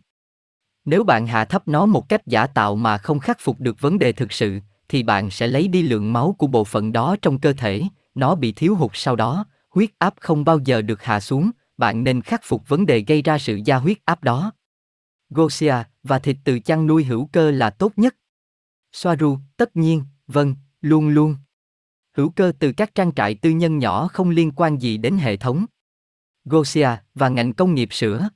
A: Nếu bạn hạ thấp nó một cách giả tạo mà không khắc phục được vấn đề thực sự, thì bạn sẽ lấy đi lượng máu của bộ phận đó trong cơ thể, nó bị thiếu hụt sau đó, huyết áp không bao giờ được hạ xuống, bạn nên khắc phục vấn đề gây ra sự gia huyết áp đó. Gosia và thịt từ chăn nuôi hữu cơ là tốt nhất. Soaru, tất nhiên, vâng, luôn luôn. Hữu cơ từ các trang trại tư nhân nhỏ không liên quan gì đến hệ thống. Gosia và ngành công nghiệp sữa.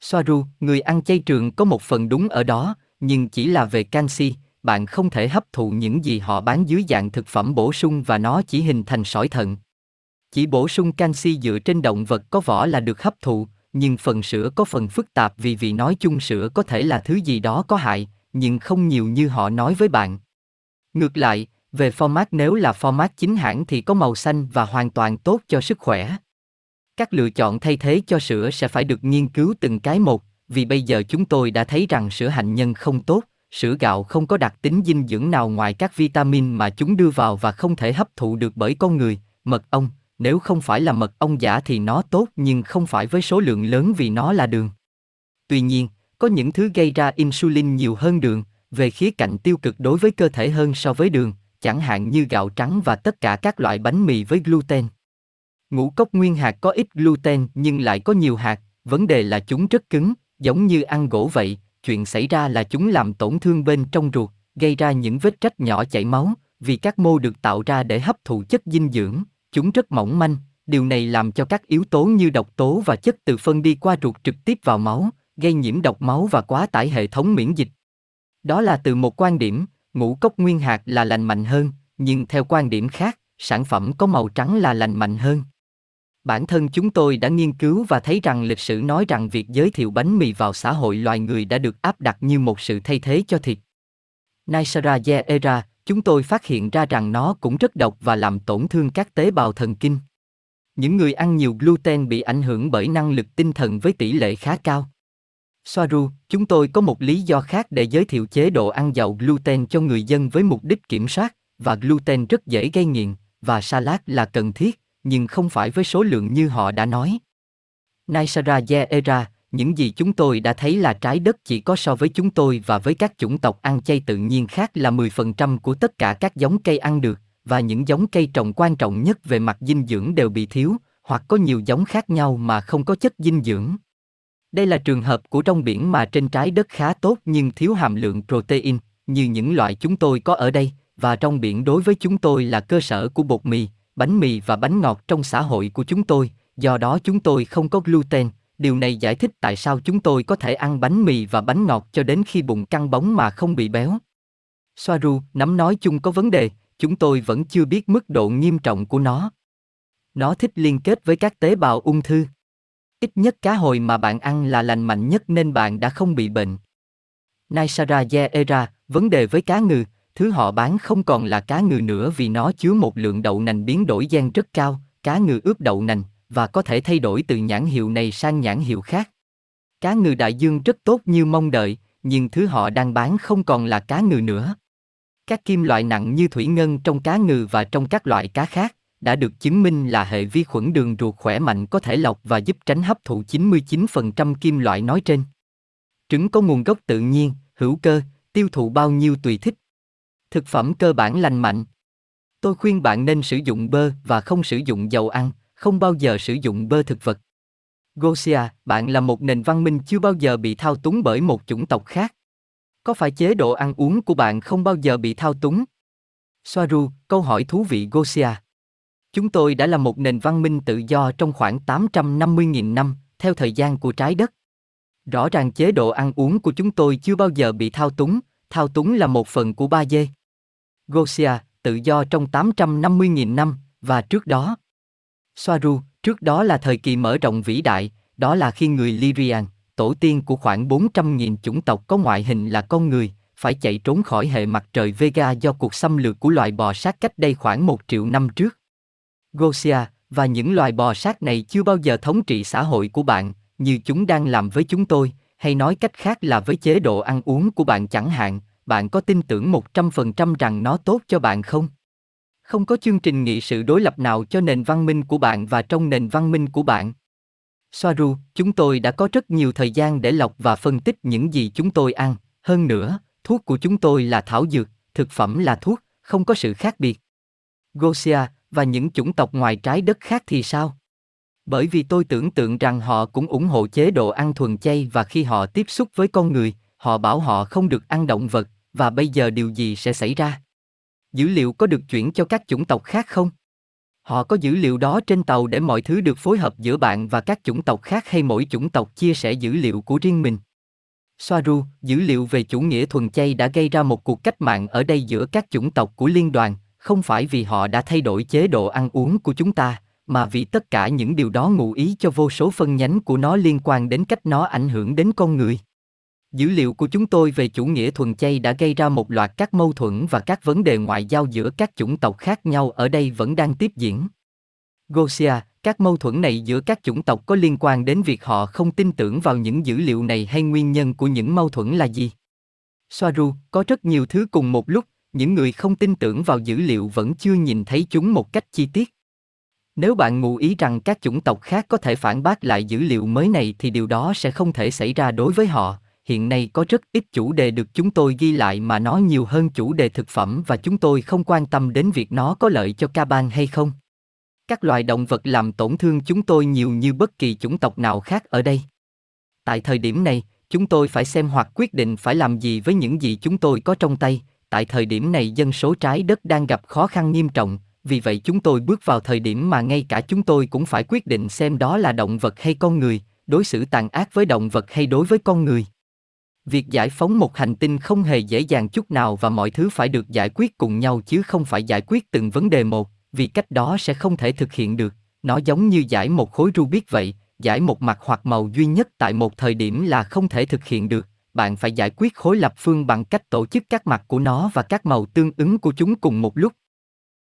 A: Soaru, người ăn chay trường có một phần đúng ở đó, nhưng chỉ là về canxi, bạn không thể hấp thụ những gì họ bán dưới dạng thực phẩm bổ sung và nó chỉ hình thành sỏi thận. Chỉ bổ sung canxi dựa trên động vật có vỏ là được hấp thụ, nhưng phần sữa có phần phức tạp vì vì nói chung sữa có thể là thứ gì đó có hại, nhưng không nhiều như họ nói với bạn. Ngược lại, về format nếu là format chính hãng thì có màu xanh và hoàn toàn tốt cho sức khỏe. Các lựa chọn thay thế cho sữa sẽ phải được nghiên cứu từng cái một, vì bây giờ chúng tôi đã thấy rằng sữa hạnh nhân không tốt, sữa gạo không có đặc tính dinh dưỡng nào ngoài các vitamin mà chúng đưa vào và không thể hấp thụ được bởi con người, mật ong, nếu không phải là mật ong giả thì nó tốt nhưng không phải với số lượng lớn vì nó là đường. Tuy nhiên, có những thứ gây ra insulin nhiều hơn đường, về khía cạnh tiêu cực đối với cơ thể hơn so với đường, chẳng hạn như gạo trắng và tất cả các loại bánh mì với gluten. Ngũ cốc nguyên hạt có ít gluten nhưng lại có nhiều hạt, vấn đề là chúng rất cứng, giống như ăn gỗ vậy, chuyện xảy ra là chúng làm tổn thương bên trong ruột, gây ra những vết rách nhỏ chảy máu, vì các mô được tạo ra để hấp thụ chất dinh dưỡng, chúng rất mỏng manh, điều này làm cho các yếu tố như độc tố và chất từ phân đi qua ruột trực tiếp vào máu, gây nhiễm độc máu và quá tải hệ thống miễn dịch. Đó là từ một quan điểm, ngũ cốc nguyên hạt là lành mạnh hơn, nhưng theo quan điểm khác, sản phẩm có màu trắng là lành mạnh hơn. Bản thân chúng tôi đã nghiên cứu và thấy rằng lịch sử nói rằng việc giới thiệu bánh mì vào xã hội loài người đã được áp đặt như một sự thay thế cho thịt. Naisara Era, chúng tôi phát hiện ra rằng nó cũng rất độc và làm tổn thương các tế bào thần kinh. Những người ăn nhiều gluten bị ảnh hưởng bởi năng lực tinh thần với tỷ lệ khá cao. Soaru, chúng tôi có một lý do khác để giới thiệu chế độ ăn giàu gluten cho người dân với mục đích kiểm soát, và gluten rất dễ gây nghiện, và salad là cần thiết, nhưng không phải với số lượng như họ đã nói. Naisara Yeera, những gì chúng tôi đã thấy là trái đất chỉ có so với chúng tôi và với các chủng tộc ăn chay tự nhiên khác là 10% của tất cả các giống cây ăn được, và những giống cây trồng quan trọng nhất về mặt dinh dưỡng đều bị thiếu, hoặc có nhiều giống khác nhau mà không có chất dinh dưỡng. Đây là trường hợp của trong biển mà trên trái đất khá tốt nhưng thiếu hàm lượng protein, như những loại chúng tôi có ở đây, và trong biển đối với chúng tôi là cơ sở của bột mì, bánh mì và bánh ngọt trong xã hội của chúng tôi, do đó chúng tôi không có gluten. Điều này giải thích tại sao chúng tôi có thể ăn bánh mì và bánh ngọt cho đến khi bụng căng bóng mà không bị béo. Soaru, nắm nói chung có vấn đề, chúng tôi vẫn chưa biết mức độ nghiêm trọng của nó. Nó thích liên kết với các tế bào ung thư. Ít nhất cá hồi mà bạn ăn là lành mạnh nhất nên bạn đã không bị bệnh. Naisara Era, vấn đề với cá ngừ, thứ họ bán không còn là cá ngừ nữa vì nó chứa một lượng đậu nành biến đổi gen rất cao, cá ngừ ướp đậu nành, và có thể thay đổi từ nhãn hiệu này sang nhãn hiệu khác. Cá ngừ đại dương rất tốt như mong đợi, nhưng thứ họ đang bán không còn là cá ngừ nữa. Các kim loại nặng như thủy ngân trong cá ngừ và trong các loại cá khác đã được chứng minh là hệ vi khuẩn đường ruột khỏe mạnh có thể lọc và giúp tránh hấp thụ 99% kim loại nói trên. Trứng có nguồn gốc tự nhiên, hữu cơ, tiêu thụ bao nhiêu tùy thích. Thực phẩm cơ bản lành mạnh. Tôi khuyên bạn nên sử dụng bơ và không sử dụng dầu ăn, không bao giờ sử dụng bơ thực vật. Gosia, bạn là một nền văn minh chưa bao giờ bị thao túng bởi một chủng tộc khác. Có phải chế độ ăn uống của bạn không bao giờ bị thao túng? Soaru, câu hỏi thú vị Gosia. Chúng tôi đã là một nền văn minh tự do trong khoảng 850.000 năm, theo thời gian của trái đất. Rõ ràng chế độ ăn uống của chúng tôi chưa bao giờ bị thao túng, thao túng là một phần của ba dê. Gosia, tự do trong 850.000 năm, và trước đó. Soaru, trước đó là thời kỳ mở rộng vĩ đại, đó là khi người Lyrian, tổ tiên của khoảng 400.000 chủng tộc có ngoại hình là con người, phải chạy trốn khỏi hệ mặt trời Vega do cuộc xâm lược của loài bò sát cách đây khoảng một triệu năm trước. Gosia, và những loài bò sát này chưa bao giờ thống trị xã hội của bạn, như chúng đang làm với chúng tôi, hay nói cách khác là với chế độ ăn uống của bạn chẳng hạn, bạn có tin tưởng 100% rằng nó tốt cho bạn không? Không có chương trình nghị sự đối lập nào cho nền văn minh của bạn và trong nền văn minh của bạn. Soaru, chúng tôi đã có rất nhiều thời gian để lọc và phân tích những gì chúng tôi ăn, hơn nữa, thuốc của chúng tôi là thảo dược, thực phẩm là thuốc, không có sự khác biệt. Gosia, và những chủng tộc ngoài trái đất khác thì sao? Bởi vì tôi tưởng tượng rằng họ cũng ủng hộ chế độ ăn thuần chay và khi họ tiếp xúc với con người, họ bảo họ không được ăn động vật, và bây giờ điều gì sẽ xảy ra? Dữ liệu có được chuyển cho các chủng tộc khác không? Họ có dữ liệu đó trên tàu để mọi thứ được phối hợp giữa bạn và các chủng tộc khác hay mỗi chủng tộc chia sẻ dữ liệu của riêng mình? Soaru, dữ liệu về chủ nghĩa thuần chay đã gây ra một cuộc cách mạng ở đây giữa các chủng tộc của liên đoàn, không phải vì họ đã thay đổi chế độ ăn uống của chúng ta, mà vì tất cả những điều đó ngụ ý cho vô số phân nhánh của nó liên quan đến cách nó ảnh hưởng đến con người. Dữ liệu của chúng tôi về chủ nghĩa thuần chay đã gây ra một loạt các mâu thuẫn và các vấn đề ngoại giao giữa các chủng tộc khác nhau ở đây vẫn đang tiếp diễn. Gosia, các mâu thuẫn này giữa các chủng tộc có liên quan đến việc họ không tin tưởng vào những dữ liệu này hay nguyên nhân của những mâu thuẫn là gì? Soaru, có rất nhiều thứ cùng một lúc, những người không tin tưởng vào dữ liệu vẫn chưa nhìn thấy chúng một cách chi tiết. Nếu bạn ngụ ý rằng các chủng tộc khác có thể phản bác lại dữ liệu mới này thì điều đó sẽ không thể xảy ra đối với họ. Hiện nay có rất ít chủ đề được chúng tôi ghi lại mà nó nhiều hơn chủ đề thực phẩm và chúng tôi không quan tâm đến việc nó có lợi cho ca ban hay không. Các loài động vật làm tổn thương chúng tôi nhiều như bất kỳ chủng tộc nào khác ở đây. Tại thời điểm này, chúng tôi phải xem hoặc quyết định phải làm gì với những gì chúng tôi có trong tay, tại thời điểm này dân số trái đất đang gặp khó khăn nghiêm trọng, vì vậy chúng tôi bước vào thời điểm mà ngay cả chúng tôi cũng phải quyết định xem đó là động vật hay con người, đối xử tàn ác với động vật hay đối với con người. Việc giải phóng một hành tinh không hề dễ dàng chút nào và mọi thứ phải được giải quyết cùng nhau chứ không phải giải quyết từng vấn đề một, vì cách đó sẽ không thể thực hiện được. Nó giống như giải một khối Rubik vậy, giải một mặt hoặc màu duy nhất tại một thời điểm là không thể thực hiện được. Bạn phải giải quyết khối lập phương bằng cách tổ chức các mặt của nó và các màu tương ứng của chúng cùng một lúc.